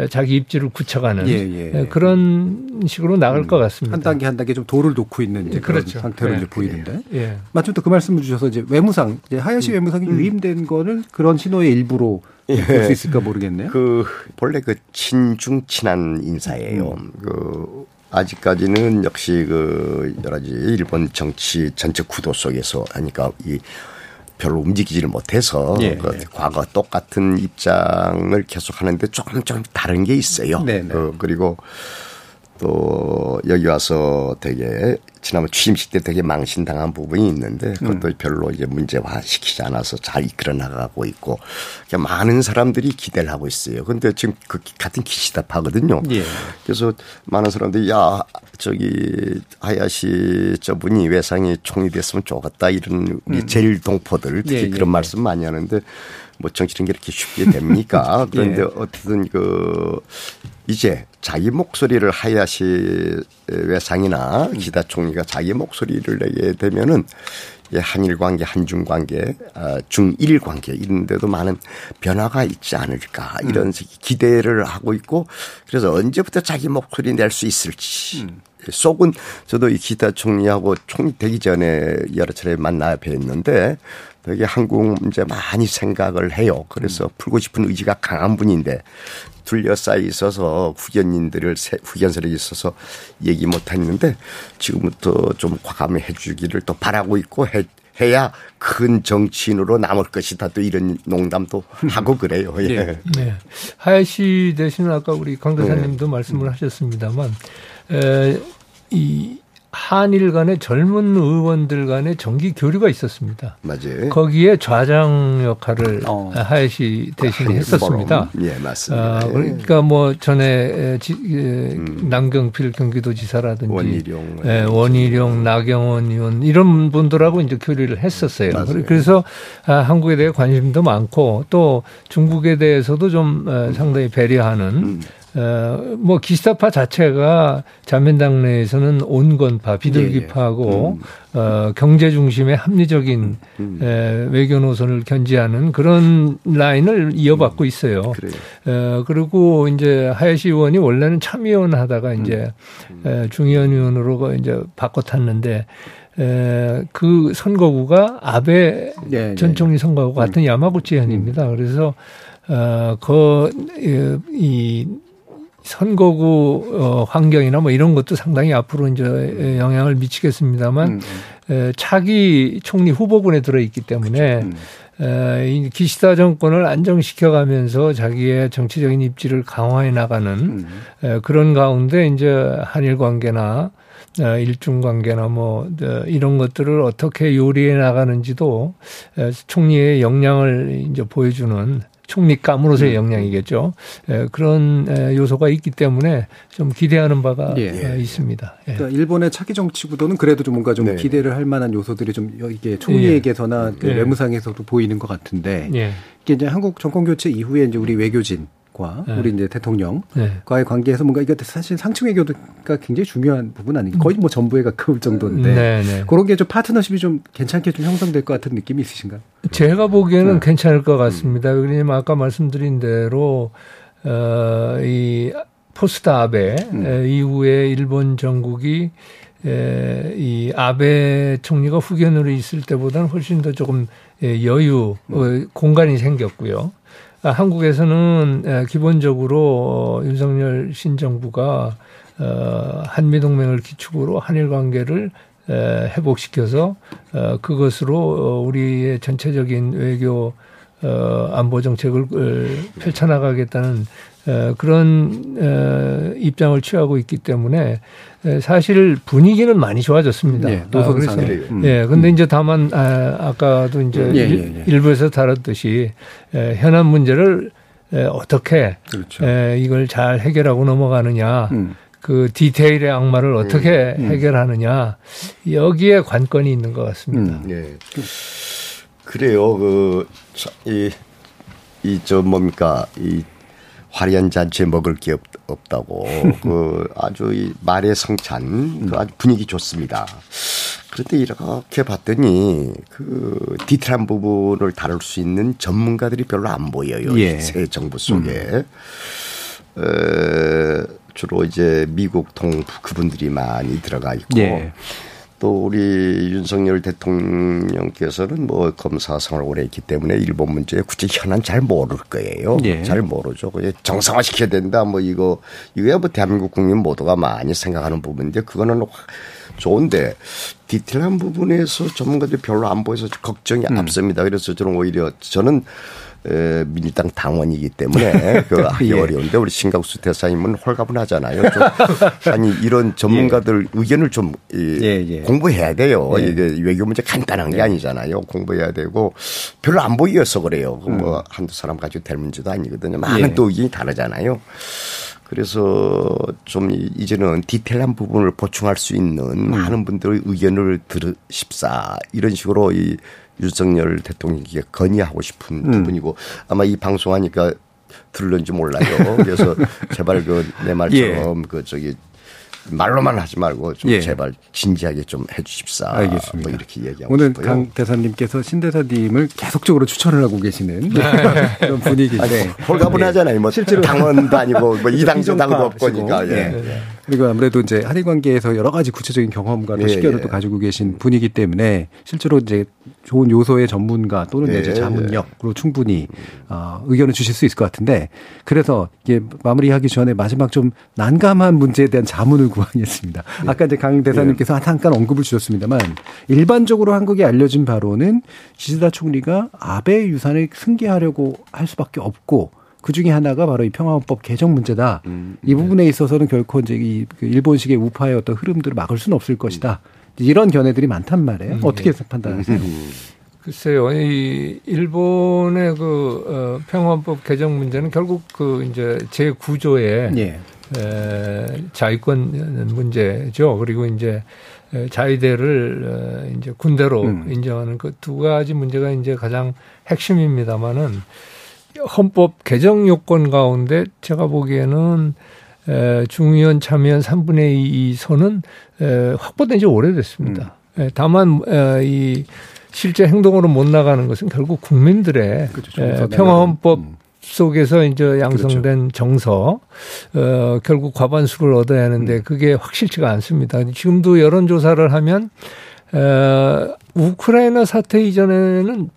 자기 입지를 굳혀가는 예, 그런 식으로 나갈 음, 것 같습니다. 한 단계 한 단계 좀 돌을 놓고 있는 이제 그렇죠. 상태로 네. 이제 보이는데. 예. 마침 또 그 말씀을 주셔서 이제 외무상, 이제 하야시 음. 외무상이 음. 유임된 거는 그런 신호의 일부로 예. 볼수 있을까 모르겠네요. 그 본래 그 친중 친한 인사예요. 음. 그 아직까지는 역시 그 여러 가지 일본 정치 전체 구도 속에서 하니까 이 별로 움직이지를 못해서 예, 그 예. 과거 똑같은 입장을 계속 하는데 조금 좀 다른 게 있어요. 네, 네. 그, 그리고 또 여기 와서 되게 지난번 취임식 때 되게 망신당한 부분이 있는데 그것도 음. 별로 이제 문제화 시키지 않아서 잘 이끌어 나가고 있고 많은 사람들이 기대를 하고 있어요. 근데 지금 그 같은 기시다파거든요. 예. 그래서 많은 사람들이 야 저기 하야시 저분이 외상이 총리 됐으면 좋겠다 이런 우리 음. 제일 동포들 특히 예, 예, 그런 말씀 많이 하는데 뭐 정치는 게 이렇게 쉽게 됩니까? 그런데 예. 어쨌든 그 이제 자기 목소리를 하야시 외상이나 기다 총리가 자기 목소리를 내게 되면은 한일 관계, 한중 관계, 아, 중일 관계 이런 데도 많은 변화가 있지 않을까 이런 음. 기대를 하고 있고 그래서 언제부터 자기 목소리 낼 수 있을지 음. 속은 저도 이 기타 총리하고 총리 되기 전에 여러 차례 만나 뵀는데 되게 한국 문제 많이 생각을 해요. 그래서 음. 풀고 싶은 의지가 강한 분인데 둘러싸여 있어서 후견인들을 후견설에 있어서 얘기 못 했는데 지금부터 좀 과감해 주기를 또 바라고 있고 해, 해야 큰 정치인으로 남을 것이다 또 이런 농담도 하고 그래요. 예. 네. 네. 하야시 대신은 아까 우리 강 대사님도 네. 말씀을 하셨습니다만 에, 이 한일 간의 젊은 의원들 간의 정기 교류가 있었습니다. 맞아요. 거기에 좌장 역할을 어. 하야시 대신 했었습니다. 예, 맞습니다. 아, 그러니까 뭐 전에 지, 음. 남경필 경기도지사라든지 원희룡, 예, 원희룡, 나경원 의원 이런 분들하고 이제 교류를 했었어요. 맞아요. 그래서 아, 한국에 대해 관심도 많고 또 중국에 대해서도 좀 음. 상당히 배려하는 음. 어, 뭐 기시다파 자체가 자민당 내에서는 온건파, 비둘기파하고 예, 예. 음. 어, 경제 중심의 합리적인 음. 에, 외교 노선을 견지하는 그런 라인을 이어받고 음. 있어요. 음. 어, 그리고 이제 하야시 의원이 원래는 참의원 하다가 이제 음. 에, 중의원 의원으로 이제 바꿔 탔는데 에, 그 선거구가 아베 예, 전 총리 선거구 같은 야마구치 현입니다. 그래서 어, 그, 이, 선거구 어, 환경이나 뭐 이런 것도 상당히 앞으로 이제 영향을 미치겠습니다만 음. 에, 차기 총리 후보군에 들어 있기 때문에 음. 에, 이 기시다 정권을 안정시켜가면서 자기의 정치적인 입지를 강화해 나가는 음. 에, 그런 가운데 이제 한일 관계나 어, 일중 관계나 뭐 어, 이런 것들을 어떻게 요리해 나가는지도 총리의 역량을 이제 보여주는 총리감으로서의 음. 역량이겠죠. 예, 그런 요소가 있기 때문에 좀 기대하는 바가 예. 있습니다. 예. 그러니까 일본의 차기 정치 구도는 그래도 좀 뭔가 좀 네. 기대를 할 만한 요소들이 좀 이게 총리에게서나 예. 그 예. 외무상에서도 보이는 것 같은데 예. 이게 이제 한국 정권 교체 이후에 이제 우리 외교진 과 네. 우리 이제 대통령과의 네. 관계에서 뭔가 이게 사실 상층 외교가 굉장히 중요한 부분 아닌가 거의 뭐 전부에 가까울 정도인데 네, 네. 그런 게 좀 파트너십이 좀 괜찮게 좀 형성될 것 같은 느낌이 있으신가요? 제가 보기에는 네. 괜찮을 것 같습니다. 음. 왜냐하면 아까 말씀드린 대로 어, 이 포스트 아베 음. 이후에 일본 정국이 에, 이 아베 총리가 후견으로 있을 때보다는 훨씬 더 조금 여유, 음. 어, 공간이 생겼고요. 아, 한국에서는 기본적으로 어, 윤석열 신정부가 어, 한미동맹을 기축으로 한일 관계를 회복시켜서 어, 그것으로 우리의 전체적인 외교 안보 정책을 펼쳐나가겠다는 그런 입장을 취하고 있기 때문에 사실 분위기는 많이 좋아졌습니다. 예, 노선상에. 아, 음. 예, 근데 음. 이제 다만 아, 아까도 이제 예, 예, 예. 일부에서 다뤘듯이 에, 현안 문제를 에, 어떻게 그렇죠. 에, 이걸 잘 해결하고 넘어가느냐. 음. 그 디테일의 악마를 어떻게 음. 음. 해결하느냐 여기에 관건이 있는 것 같습니다. 음. 예. 그래요. 그, 이, 이, 저 뭡니까. 이 화려한 잔치에 먹을 게 없, 없다고 그 아주 이 말의 성찬 그 아주 분위기 좋습니다. 그런데 이렇게 봤더니 그 디테일한 부분을 다룰 수 있는 전문가들이 별로 안 보여요. 예. 새 정부 속에. 음. 에, 주로 이제 미국 동부 그분들이 많이 들어가 있고 예. 또 우리 윤석열 대통령께서는 뭐 검사 생활을 오래 했기 때문에 일본 문제에 굳이 현안 잘 모를 거예요. 예. 잘 모르죠. 그냥 정상화 시켜야 된다. 뭐 이거 이거야 뭐 대한민국 국민 모두가 많이 생각하는 부분인데 그거는 좋은데 디테일한 부분에서 전문가들이 별로 안 보여서 걱정이 음. 앞섭니다. 그래서 저는 오히려 저는 에, 민주당 당원이기 때문에 그 하기 예. 어려운데 우리 신각수 대사님은 홀가분하잖아요. 좀 아니 이런 전문가들 예. 의견을 좀 이, 예, 예. 공부해야 돼요. 예. 이게 외교 문제 간단한 게 예. 아니잖아요. 공부해야 되고 별로 안 보여서 그래요. 그뭐 음. 뭐 한두 사람 가지고 될 문제도 아니거든요. 많은 또 의견이 다르잖아요. 그래서 좀 이제는 디테일한 부분을 보충할 수 있는 음. 많은 분들의 의견을 들으십사 이런 식으로 이 윤석열 대통령에게 건의하고 싶은 음. 부분이고 아마 이 방송하니까 들을는지 몰라요. 그래서 제발 그 내 말처럼 예. 그 저기 말로만 하지 말고 좀 예. 제발 진지하게 좀 해주십사. 알겠습니다. 뭐 이렇게 얘기하고 오늘 싶어요. 강 대사님께서 신 대사님을 계속적으로 추천을 하고 계시는 네. 그런 분위기인데 홀가분하잖아요. 뭐 실제로 당원도 아니고 뭐 이당도 당도 없고니까. 예. 네. 그리고 아무래도 이제 한일 관계에서 여러 가지 구체적인 경험과 또 식견을 예. 또 가지고 계신 분이기 때문에 실제로 이제 좋은 요소의 전문가 또는 예. 이제 자문력으로 충분히 어, 의견을 주실 수 있을 것 같은데 그래서 이게 마무리하기 전에 마지막 좀 난감한 문제에 대한 자문을 구하겠습니다. 예. 아까 이제 강 대사님께서 잠깐 언급을 주셨습니다만 일반적으로 한국에 알려진 바로는 기시다 총리가 아베 유산을 승계하려고 할 수밖에 없고 그 중에 하나가 바로 이 평화헌법 개정 문제다. 음, 이 부분에 있어서는 결코 이제 이그 일본식의 우파의 어떤 흐름들을 막을 수는 없을 것이다. 이런 견해들이 많단 말이에요. 음, 어떻게 예. 판단하세요? 음. 글쎄요, 이 일본의 그 어, 평화헌법 개정 문제는 결국 그 이제 제 구조의 예. 에, 자위권 문제죠. 그리고 이제 자위대를 어, 이제 군대로 음. 인정하는 그 두 가지 문제가 이제 가장 핵심입니다만은 헌법 개정 요건 가운데 제가 보기에는 에, 중의원 참여한 3분의 2 선은 에, 확보된 지 오래됐습니다. 음. 에, 다만 에, 이 실제 행동으로 못 나가는 것은 결국 국민들의 그렇죠. 평화헌법 음. 속에서 이제 양성된 그렇죠. 정서, 어, 결국 과반수를 얻어야 하는데 음. 그게 확실치가 않습니다. 지금도 여론조사를 하면, 어, 우크라이나 사태 이전에는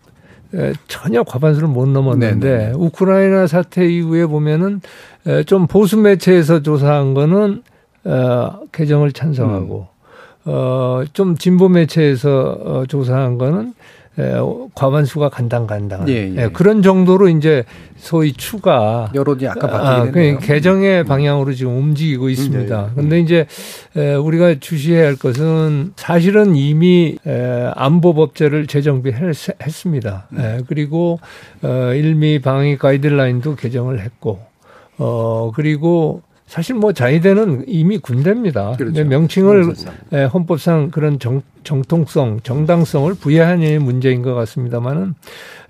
전혀 과반수를 못 넘었는데 네네. 우크라이나 사태 이후에 보면은 좀 보수 매체에서 조사한 거는 어, 개정을 찬성하고 음. 어, 좀 진보 매체에서 어, 조사한 거는 예, 과반수가 간당간당. 예, 예. 예, 그런 정도로 이제 소위 추가 여론이 아까 바뀌긴 아, 그 개정의 방향으로 지금 움직이고 있습니다. 그런데 음, 네. 이제 우리가 주시해야 할 것은 사실은 이미 안보법제를 재정비했습니다. 음. 그리고 어, 일미 방위 가이드라인도 개정을 했고 어 그리고 사실 뭐 자위대는 이미 군대입니다. 그렇죠. 명칭을 예, 헌법상 그런 정, 정통성, 정당성을 부여하는 문제인 것 같습니다만은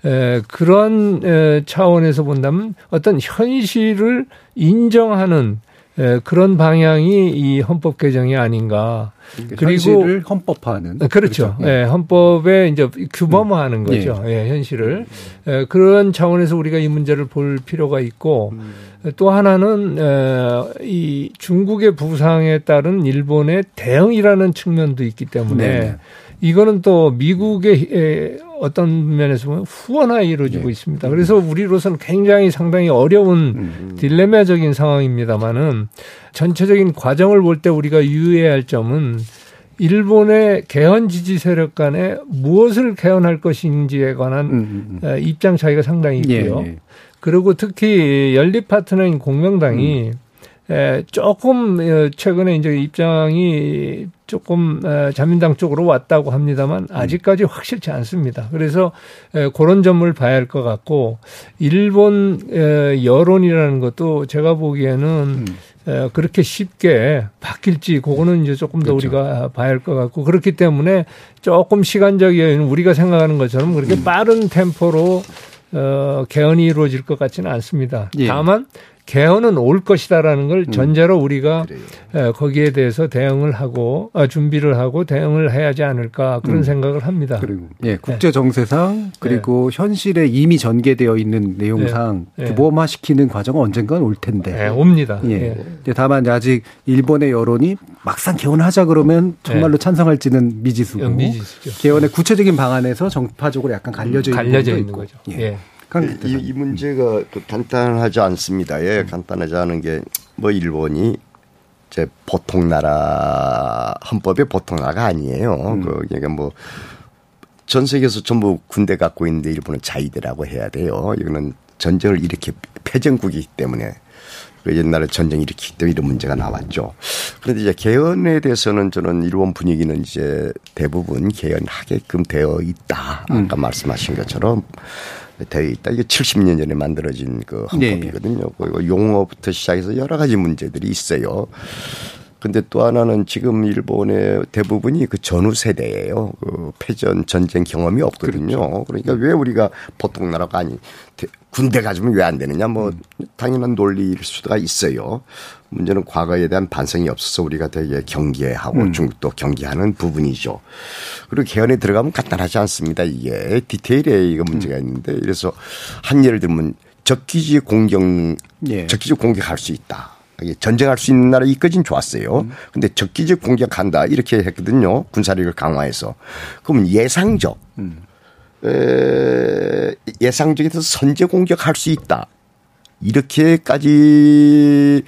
에, 그런 에, 차원에서 본다면 어떤 현실을 인정하는 에, 그런 방향이 이 헌법 개정이 아닌가. 그리고 헌법화하는 그렇죠. 그렇죠. 예, 헌법에 이제 규범화하는 음. 거죠. 예, 예 현실을 예, 그런 차원에서 우리가 이 문제를 볼 필요가 있고 음. 또 하나는 에, 이 중국의 부상에 따른 일본의 대응이라는 측면도 있기 때문에 네. 이거는 또 미국의 어떤 면에서 보면 후원화 이루어지고 네. 있습니다. 그래서 우리로서는 굉장히 상당히 어려운 음. 딜레마적인 상황입니다만은 전체적인 과정을 볼 때 우리가 유의해야 할 점은 일본의 개헌 지지 세력 간에 무엇을 개헌할 것인지에 관한 음, 음, 음. 입장 차이가 상당히 있고요. 예, 예. 그리고 특히 연립 파트너인 공명당이 음. 에, 조금 어, 최근에 이제 입장이 조금 자민당 쪽으로 왔다고 합니다만 음. 아직까지 확실치 않습니다. 그래서 그런 점을 봐야 할 것 같고 일본 여론이라는 것도 제가 보기에는 음. 그렇게 쉽게 바뀔지 그거는 이제 조금 더 그렇죠. 우리가 봐야 할 것 같고 그렇기 때문에 조금 시간적인 우리가 생각하는 것처럼 그렇게 음. 빠른 템포로 어, 개헌이 이루어질 것 같지는 않습니다. 예. 다만 개헌은 올 것이다라는 걸 음. 전제로 우리가 음, 거기에 대해서 대응을 하고 아, 준비를 하고 대응을 해야지 않을까 그런 음. 생각을 합니다. 그리고 예, 네. 국제 정세상 그리고 네. 현실에 이미 전개되어 있는 내용상 네. 규범화시키는 과정은 언젠간 올 텐데. 네, 옵니다. 예. 예. 다만 아직 일본의 여론이 막상 개헌하자 그러면 정말로 네. 찬성할지는 미지수고 미지수죠. 개헌의 구체적인 방안에서 정파적으로 약간 갈려져, 갈려져 있는, 있는 거죠. 예. 예. 이, 이, 문제가 그 간단하지 않습니다. 예, 간단하지 않은 게 뭐 일본이 제 보통 나라 헌법의 보통 나라가 아니에요. 음. 그 그러니까 뭐 전 세계에서 전부 군대 갖고 있는데 일본은 자위대라고 해야 돼요. 이거는 전쟁을 이렇게 패전국이기 때문에 그 옛날에 전쟁 일으키기 때문에 이런 문제가 나왔죠. 그런데 이제 개헌에 대해서는 저는 일본 분위기는 이제 대부분 개헌하게끔 되어 있다. 아까 음. 말씀하신 것처럼 되어 있다. 이게 70년 전에 만들어진 그 헌법이거든요. 네. 그 용어부터 시작해서 여러 가지 문제들이 있어요. 근데 또 하나는 지금 일본의 대부분이 그 전후 세대예요. 그 패전 전쟁 경험이 없거든요. 그렇죠. 그러니까 왜 우리가 보통 나라가 아니 군대 가지면 왜 안 되느냐 뭐 당연한 논리일 수가 있어요. 문제는 과거에 대한 반성이 없어서 우리가 되게 경계하고 음. 중국도 경계하는 부분이죠. 그리고 개헌에 들어가면 간단하지 않습니다. 이게 디테일에 이거 문제가 음. 있는데 그래서 한 예를 들면 적기지 공격 예. 적기지 공격할 수 있다. 전쟁할 수 있는 나라 이까지는 좋았어요. 음. 근데 적기지 공격한다 이렇게 했거든요. 군사력을 강화해서. 그러면 예상적 음. 에, 예상적에서 선제 공격할 수 있다. 이렇게까지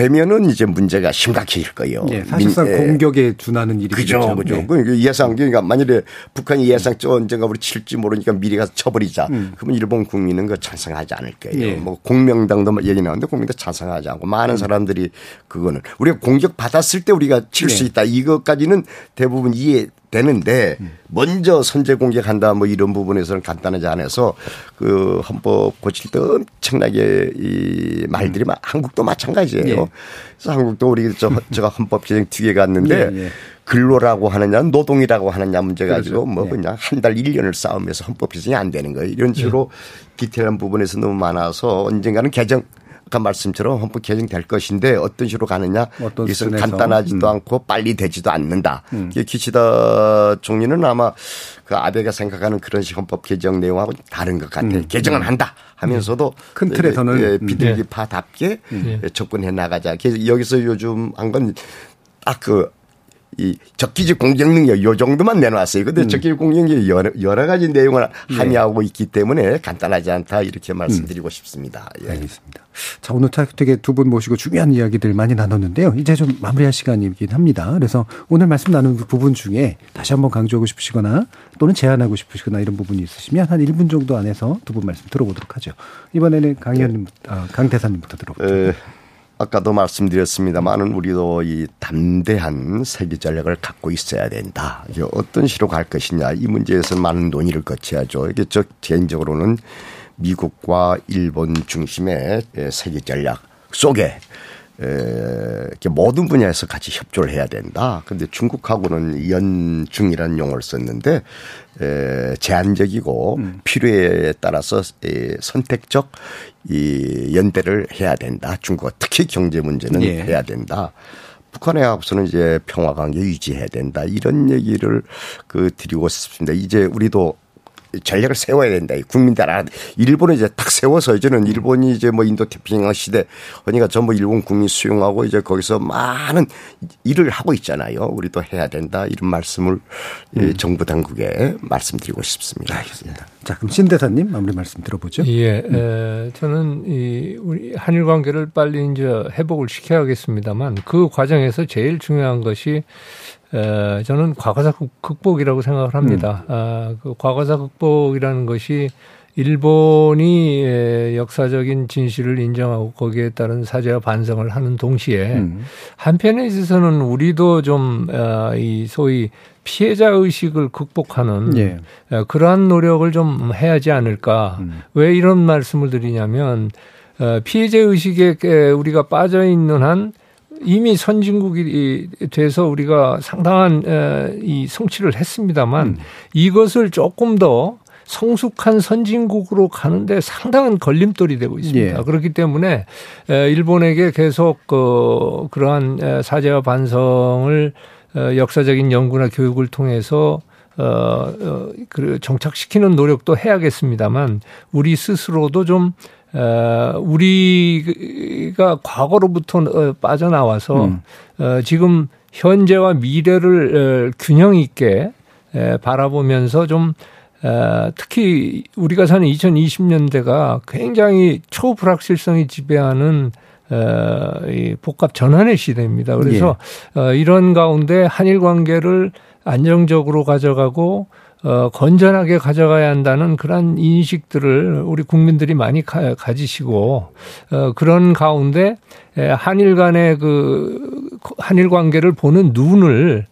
되면은 이제 문제가 심각해질 거예요. 예, 사실상 민, 예. 공격에 준하는 일이죠. 그죠, 그죠. 네. 그 예상, 그러니까 만일에 북한이 예상 언젠가 우리 칠지 모르니까 미리 가서 쳐버리자. 음. 그러면 일본 국민은 그 찬성하지 않을 거예요. 예. 뭐 공명당도 얘기 나오는데 국민도 찬성하지 않고 많은 사람들이 그거는 우리가 공격 받았을 때 우리가 칠수 네. 있다. 이것까지는 대부분 이해 되는데 음. 먼저 선제 공격한다 뭐 이런 부분에서는 간단하지 않아서 그 헌법 고칠 때 엄청나게 이 말들이 막 한국도 마찬가지예요. 예. 그래서 한국도 우리 저 제가 헌법 제정 뒤에 갔는데 예, 예. 근로라고 하느냐 노동이라고 하느냐 문제 가지고 그렇죠. 뭐 예. 그냥 한달 일년을 싸우면서 헌법 개정이 안 되는 거예요. 이런 식으로 디테일한 부분에서 너무 많아서 언젠가는 개정 아까 말씀처럼 헌법 개정될 것인데 어떤 식으로 가느냐 어떤 이것은. 간단하지도 음. 않고 빨리 되지도 않는다. 이게 기시다 총리는 아마 그 아베가 생각하는 그런 식 헌법 개정 내용하고 다른 것 같아요. 개정은 한다 하면서도 큰 틀에서는. 예, 음. 비둘기파답게 네. 접근해 나가자. 여기서 요즘 한 건 딱그 이 적기지 공격 능력 요 정도만 내놨어요. 근데 적기지 공격이 여러, 여러 가지 내용을 함의하고 있기 때문에 간단하지 않다 이렇게 말씀드리고 싶습니다. 예. 알겠습니다. 자, 오늘 되게 두 분 모시고 중요한 이야기들 많이 나눴는데요. 이제 좀 마무리할 시간이긴 합니다. 그래서 오늘 말씀 나눈 부분 중에 다시 한번 강조하고 싶으시거나 또는 제안하고 싶으시거나 이런 부분이 있으시면 한 1분 정도 안에서 두 분 말씀 들어보도록 하죠. 이번에는 강 의원님, 아, 강 대사님부터 들어보죠. 에, 아까도 말씀드렸습니다만은 우리도 이 담대한 세계 전략을 갖고 있어야 된다. 이게 어떤 식으로 갈 것이냐 이 문제에서 많은 논의를 거쳐야죠. 이게 저 개인적으로는 미국과 일본 중심의 에, 세계 전략 속에 에, 모든 분야에서 같이 협조를 해야 된다. 근데 중국하고는 연중이라는 용어를 썼는데 에, 제한적이고 필요에 따라서 에, 선택적 이 연대를 해야 된다. 중국과 특히 경제 문제는 예. 해야 된다. 북한에 앞서는 이제 평화 관계 유지해야 된다. 이런 얘기를 그 드리고 싶습니다. 이제 우리도 전략을 세워야 된다. 이 국민들 알아. 일본에 이제 딱 세워서 이제는 일본이 이제 뭐 인도 태평양 시대 그러니까 전부 일본 국민 수용하고 이제 거기서 많은 일을 하고 있잖아요. 우리도 해야 된다. 이런 말씀을 이 정부 당국에 말씀드리고 싶습니다. 알겠습니다. 자, 그럼 신 대사님 마무리 말씀 들어보죠. 예, 에, 저는 이 우리 한일 관계를 빨리 이제 회복을 시켜야겠습니다만 그 과정에서 제일 중요한 것이 에, 저는 과거사 극- 극복이라고 생각을 합니다. 아, 그 과거사 극복이라는 것이 일본이 에, 역사적인 진실을 인정하고 거기에 따른 사죄와 반성을 하는 동시에 음. 한편에 있어서는 우리도 좀, 어, 이 소위 피해자 의식을 극복하는 예. 어, 그러한 노력을 좀 해야지 않을까. 음. 왜 이런 말씀을 드리냐면, 어, 피해자 의식에 에, 우리가 빠져 있는 한 이미 선진국이 돼서 우리가 상당한 에, 이 성취를 했습니다만 음. 이것을 조금 더 성숙한 선진국으로 가는데 상당한 걸림돌이 되고 있습니다. 예. 그렇기 때문에 에, 일본에게 계속 그 그러한 에, 사죄와 반성을 어, 역사적인 연구나 교육을 통해서 어, 어, 그 정착시키는 노력도 해야겠습니다만 우리 스스로도 좀 어, 우리가 과거로부터 어, 빠져나와서 음. 어, 지금 현재와 미래를 어, 균형 있게 에, 바라보면서 좀 어, 특히 우리가 사는 2020년대가 굉장히 초불확실성이 지배하는 어, 이 복합 전환의 시대입니다. 그래서 어, 이런 가운데 한일 관계를 안정적으로 가져가고 어, 건전하게 가져가야 한다는 그런 인식들을 우리 국민들이 많이 가, 가지시고 어, 그런 가운데 에, 한일 간의 그 한일 관계를 보는 눈을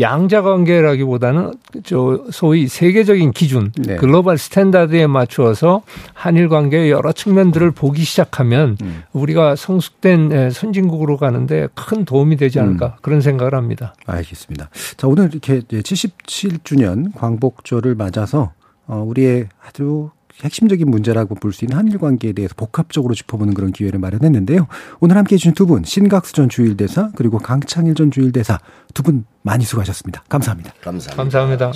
양자 관계라기보다는 저 소위 세계적인 기준 네. global standard에 맞추어서 한일 관계의 여러 측면들을 보기 시작하면 음. 우리가 성숙된 에, 선진국으로 가는데 큰 도움이 되지 않을까 음. 그런 생각을 합니다. 알겠습니다. 자, 오늘 이렇게 77주년 광복절을 맞아서 어, 우리의 아주 핵심적인 문제라고 볼 수 있는 한일 관계에 대해서 복합적으로 짚어보는 그런 기회를 마련했는데요. 오늘 함께 해주신 두 분, 신각수 전 주일대사 그리고 강창일 전 주일대사 두 분 많이 수고하셨습니다. 감사합니다. 감사합니다. 감사합니다.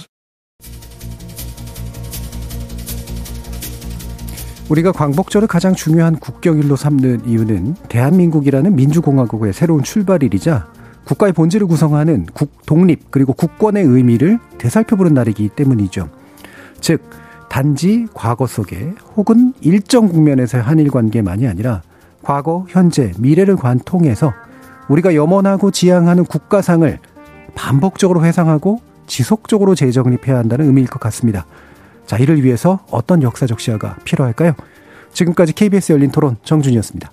우리가 광복절을 가장 중요한 국경일로 삼는 이유는 대한민국이라는 민주공화국의 새로운 출발일이자 국가의 본질을 구성하는 국, 독립 그리고 국권의 의미를 되살펴보는 날이기 때문이죠. 즉 단지 과거 속에 혹은 일정 국면에서의 한일 관계만이 아니라 과거, 현재, 미래를 관통해서 우리가 염원하고 지향하는 국가상을 반복적으로 회상하고 지속적으로 재정립해야 한다는 의미일 것 같습니다. 자, 이를 위해서 어떤 역사적 시야가 필요할까요? 지금까지 KBS 열린 토론 정준이었습니다.